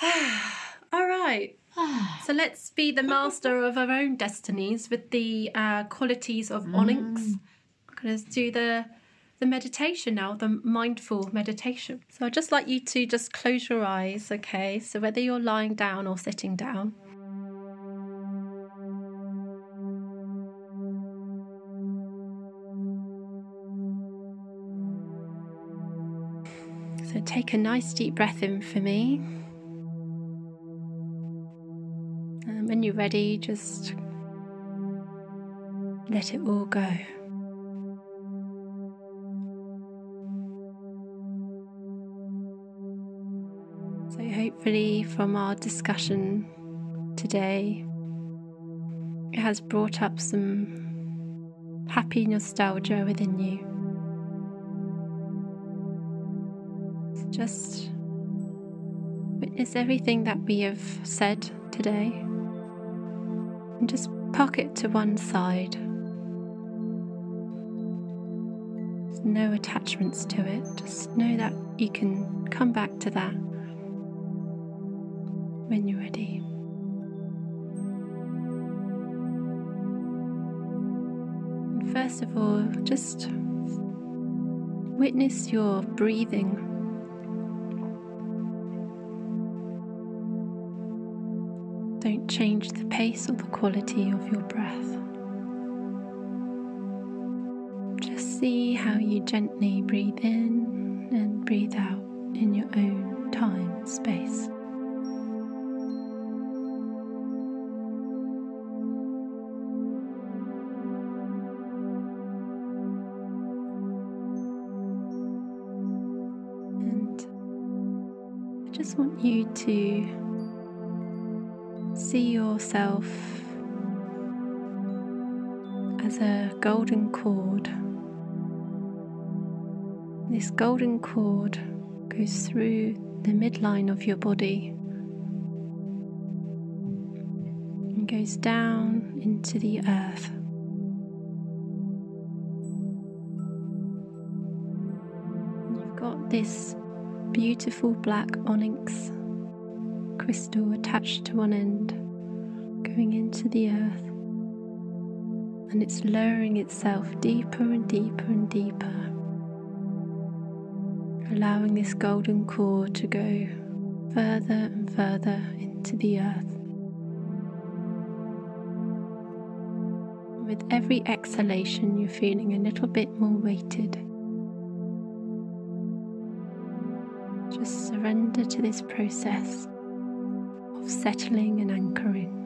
All right. so let's be the master of our own destinies with the uh, qualities of mm. onyx. To do the the meditation now, the mindful meditation. So I'd just like you to just close your eyes, okay? So whether you're lying down or sitting down. So take a nice deep breath in for me. And when you're ready, just let it all go. So, hopefully, from our discussion today, it has brought up some happy nostalgia within you. Just witness everything that we have said today and just park it to one side. There's no attachments to it, just know that you can come back to that when you're ready. First of all, just witness your breathing. Change the pace or the quality of your breath. Just see how you gently breathe in and breathe out in your own time and space. And I just want you to see yourself as a golden cord. This golden cord goes through the midline of your body and goes down into the earth. You've got this beautiful black onyx crystal attached to one end, going into the earth, and it's lowering itself deeper and deeper and deeper, allowing this golden core to go further and further into the earth. With every exhalation, you're feeling a little bit more weighted Just surrender to this process of settling and anchoring.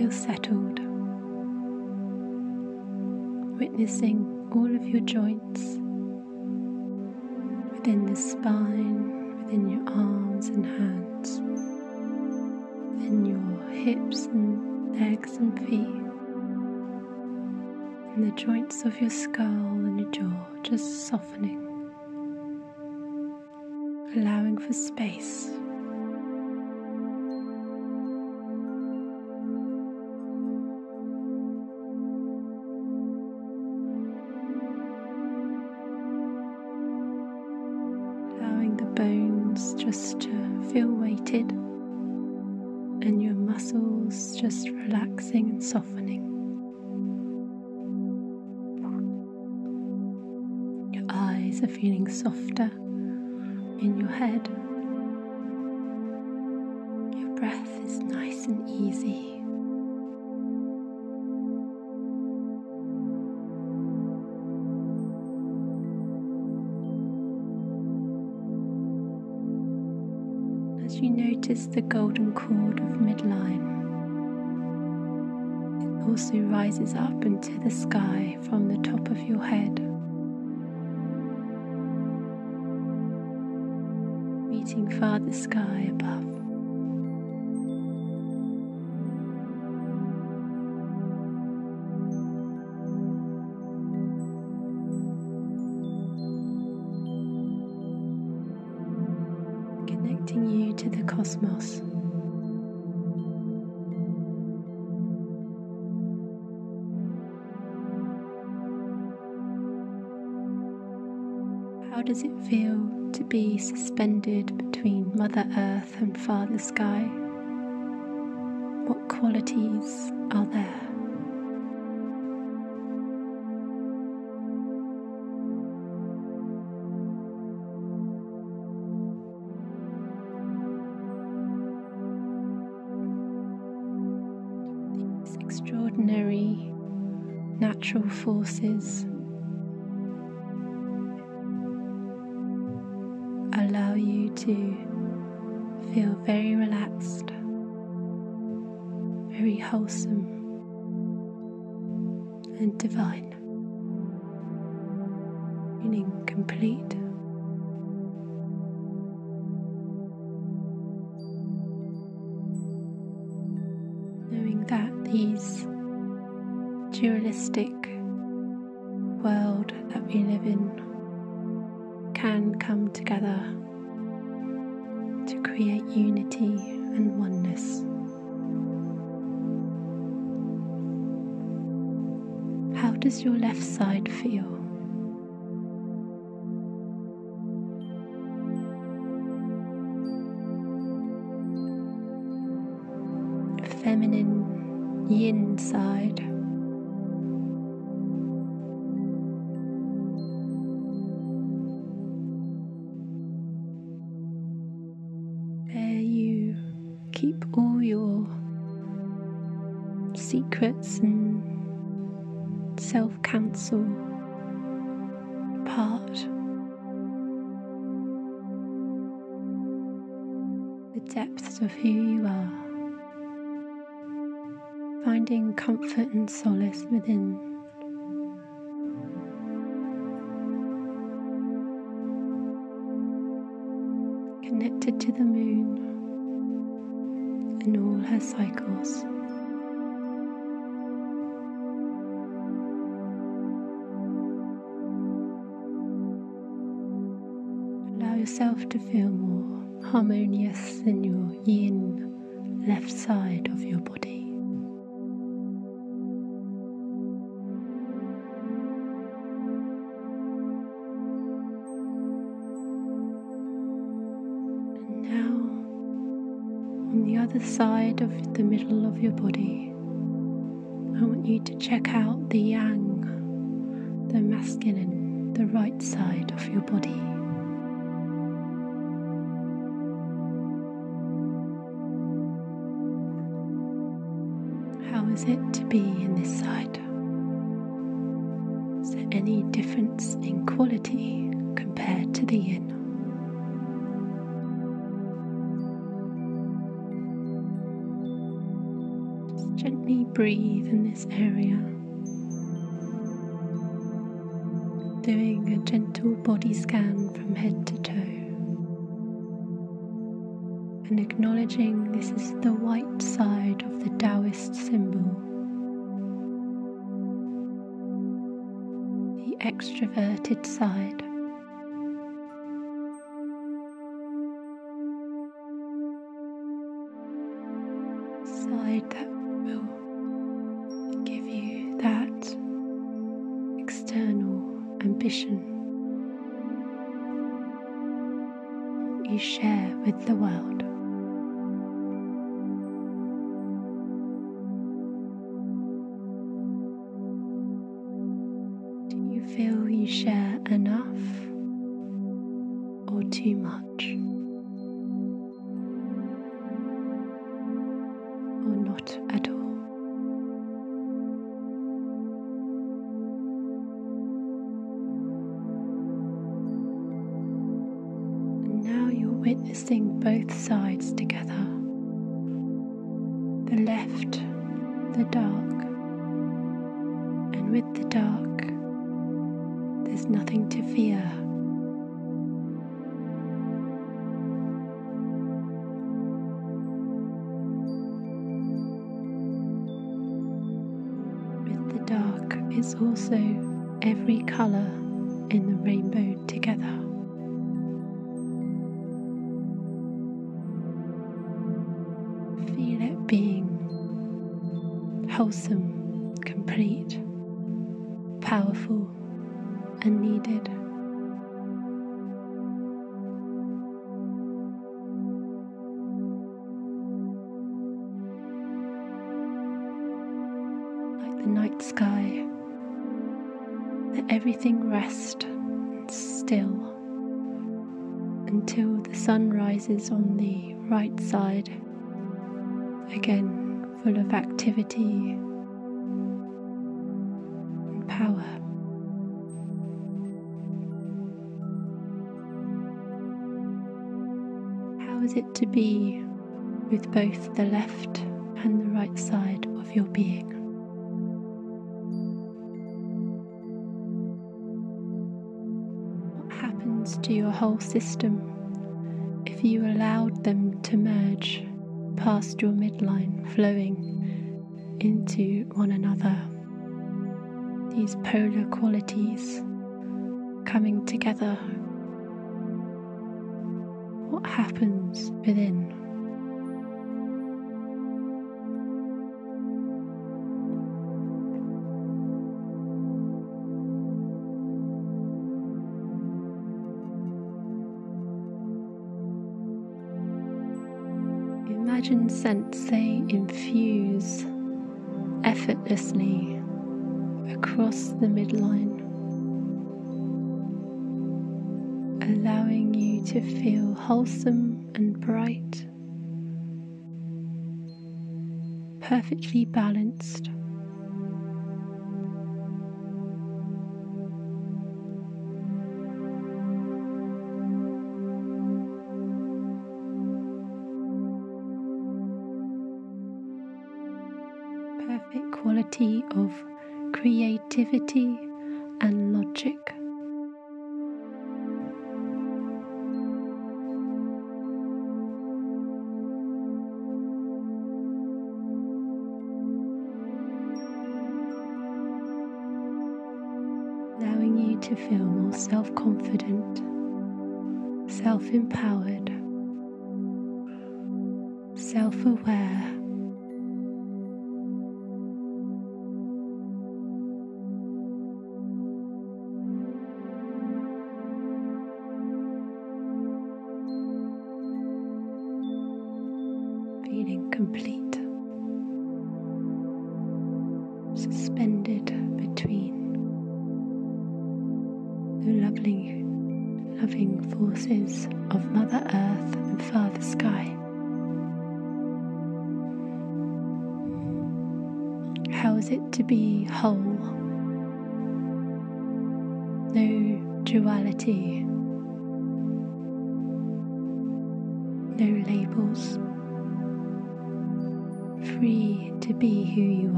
Feel settled witnessing all of your joints within the spine, within your arms and hands, within your hips and legs and feet, and the joints of your skull and your jaw just softening, allowing for space. Softer in your head. Your breath is nice and easy. As you notice the golden cord of midline. It also rises up into the sky from the top of your head, far the sky above. Connecting you to the cosmos. How does it feel to be suspended Mother Earth and Father Sky? What qualities are there? extraordinary natural forces wholesome and divine, meaning complete. Knowing that these dualistic world that we live in can come together to create unity and oneness. does your left side feel? Feminine breathe in this area. Doing a gentle body scan from head to toe. And acknowledging this is the white side of the Taoist symbol. the extroverted side. Rises on the right side, again full of activity and power. How is it to be with both the left and the right side of your being? What happens to your whole system you allowed them to merge past your midline, flowing into one another. These polar qualities coming together. What happens within? Scents they infuse effortlessly across the midline, allowing you to feel wholesome and bright, perfectly balanced.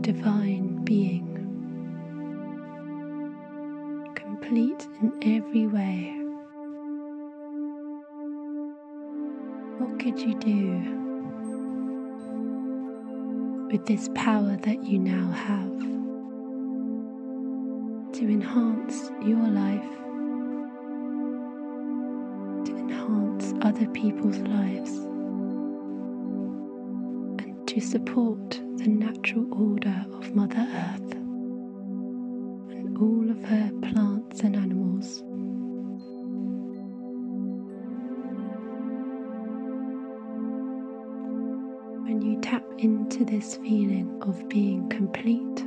Divine being, complete in every way. What could you do? with this power that you now have to enhance your life, to enhance other people's lives, and to support the natural order of Mother Earth and all of her plants and animals. When you tap into this feeling of being complete.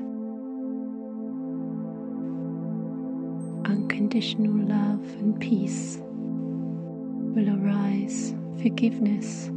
Unconditional love and peace will arise, forgiveness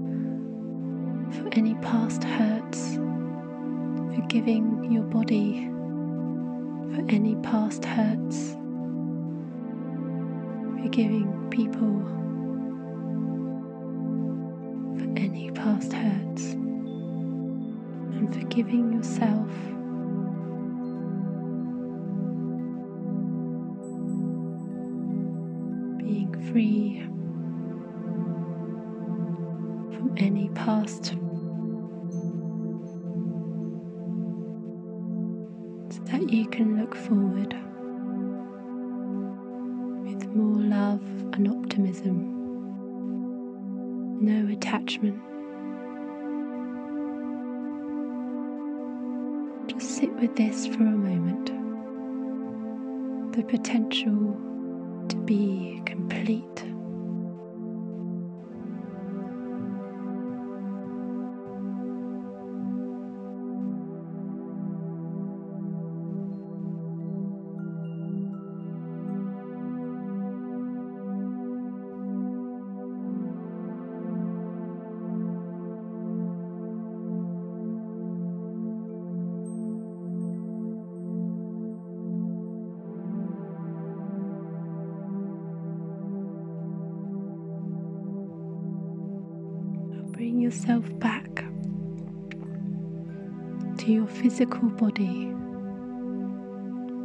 physical body,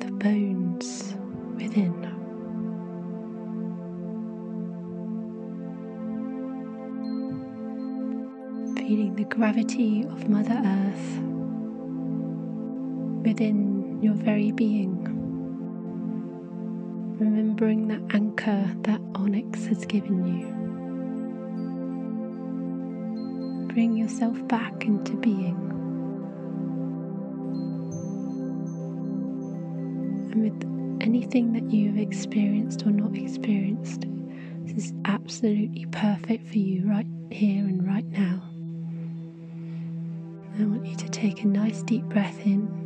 the bones within. Feeling the gravity of Mother Earth within your very being. Remembering that anchor that Onyx has given you. Bring yourself back into being. With anything that you've experienced or not experienced, this is absolutely perfect for you right here and right now. I want you to take a nice deep breath in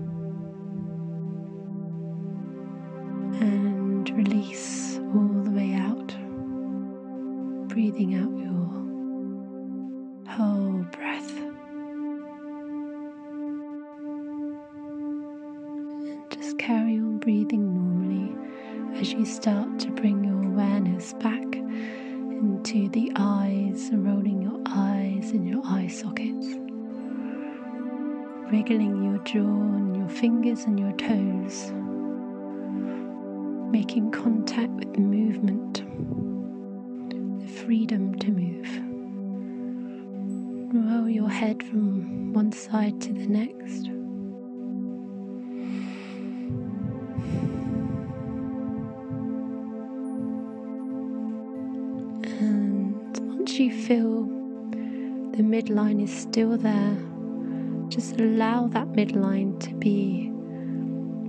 midline to be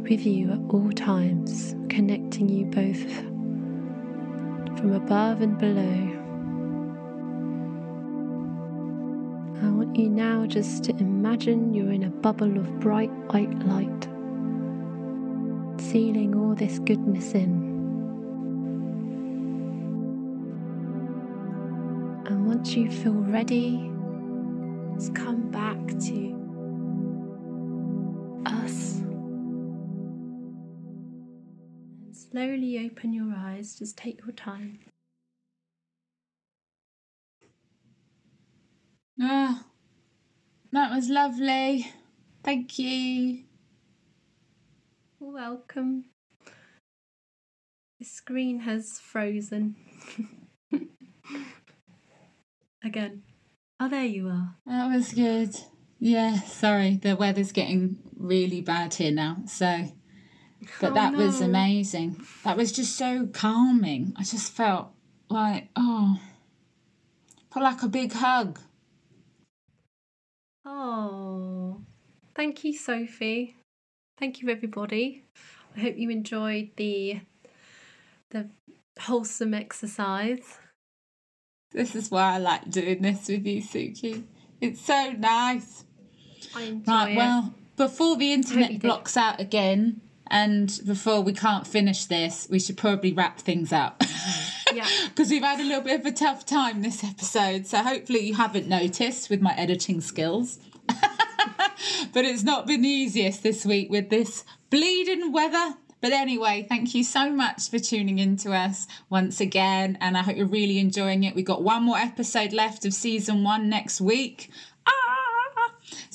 with you at all times, connecting you both from above and below. I want you now just to imagine you're in a bubble of bright white light, sealing all this goodness in. And once you feel ready, just come slowly open your eyes, just take your time. Ah, that was lovely. Thank you. Welcome. The screen has frozen. Again. Oh, there you are. That was good. Yeah, sorry, the weather's getting really bad here now. So, but Oh, that was amazing. That was just so calming. I just felt like, oh, felt like a big hug. Oh, thank you, Sophie. Thank you, everybody. I hope you enjoyed the the wholesome exercise. This is why I like doing this with you, Suki. It's so nice. I enjoy Right, it. well, before the internet blocks out again and before we can't finish this, we should probably wrap things up. yeah, Because we've had a little bit of a tough time this episode. So hopefully you haven't noticed with my editing skills. but it's not been the easiest this week with this bleeding weather. But anyway, thank you so much for tuning in to us once again. And I hope you're really enjoying it. We've got one more episode left of season one next week.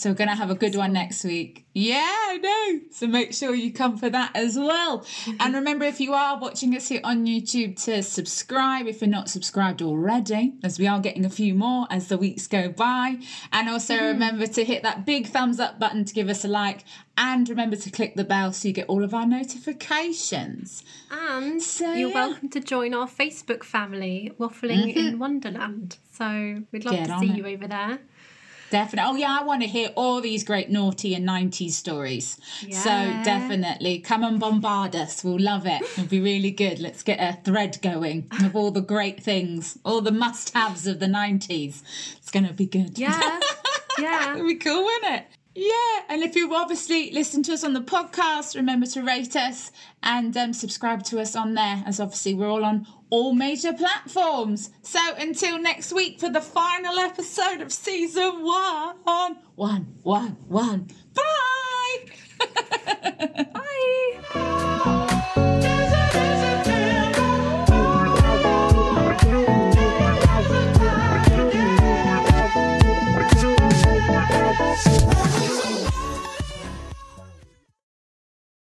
So we're going to have a good one next week. Yeah, I know. So make sure you come for that as well. Mm-hmm. and remember, if you are watching us here on YouTube, to subscribe if you're not subscribed already, as we are getting a few more as the weeks go by. And also mm-hmm. remember to hit that big thumbs up button to give us a like. And remember to click the bell so you get all of our notifications. and So, you're yeah. welcome to join our Facebook family, Waffling mm-hmm. in Wonderland. So we'd love Get to see it. you over there. Definitely. Oh, yeah, I want to hear all these great naughty and 90s stories. So, definitely come and bombard us. We'll love it. It'll be really good. Let's get a thread going of all the great things, all the must haves of the 90s. It's going to be good. Yeah, yeah. It'll be cool, wouldn't it? Yeah, and if you obviously listen to us on the podcast, remember to rate us and um, subscribe to us on there, as obviously we're all on all major platforms. So until next week for the final episode of season one. One, one, one. Bye. Bye.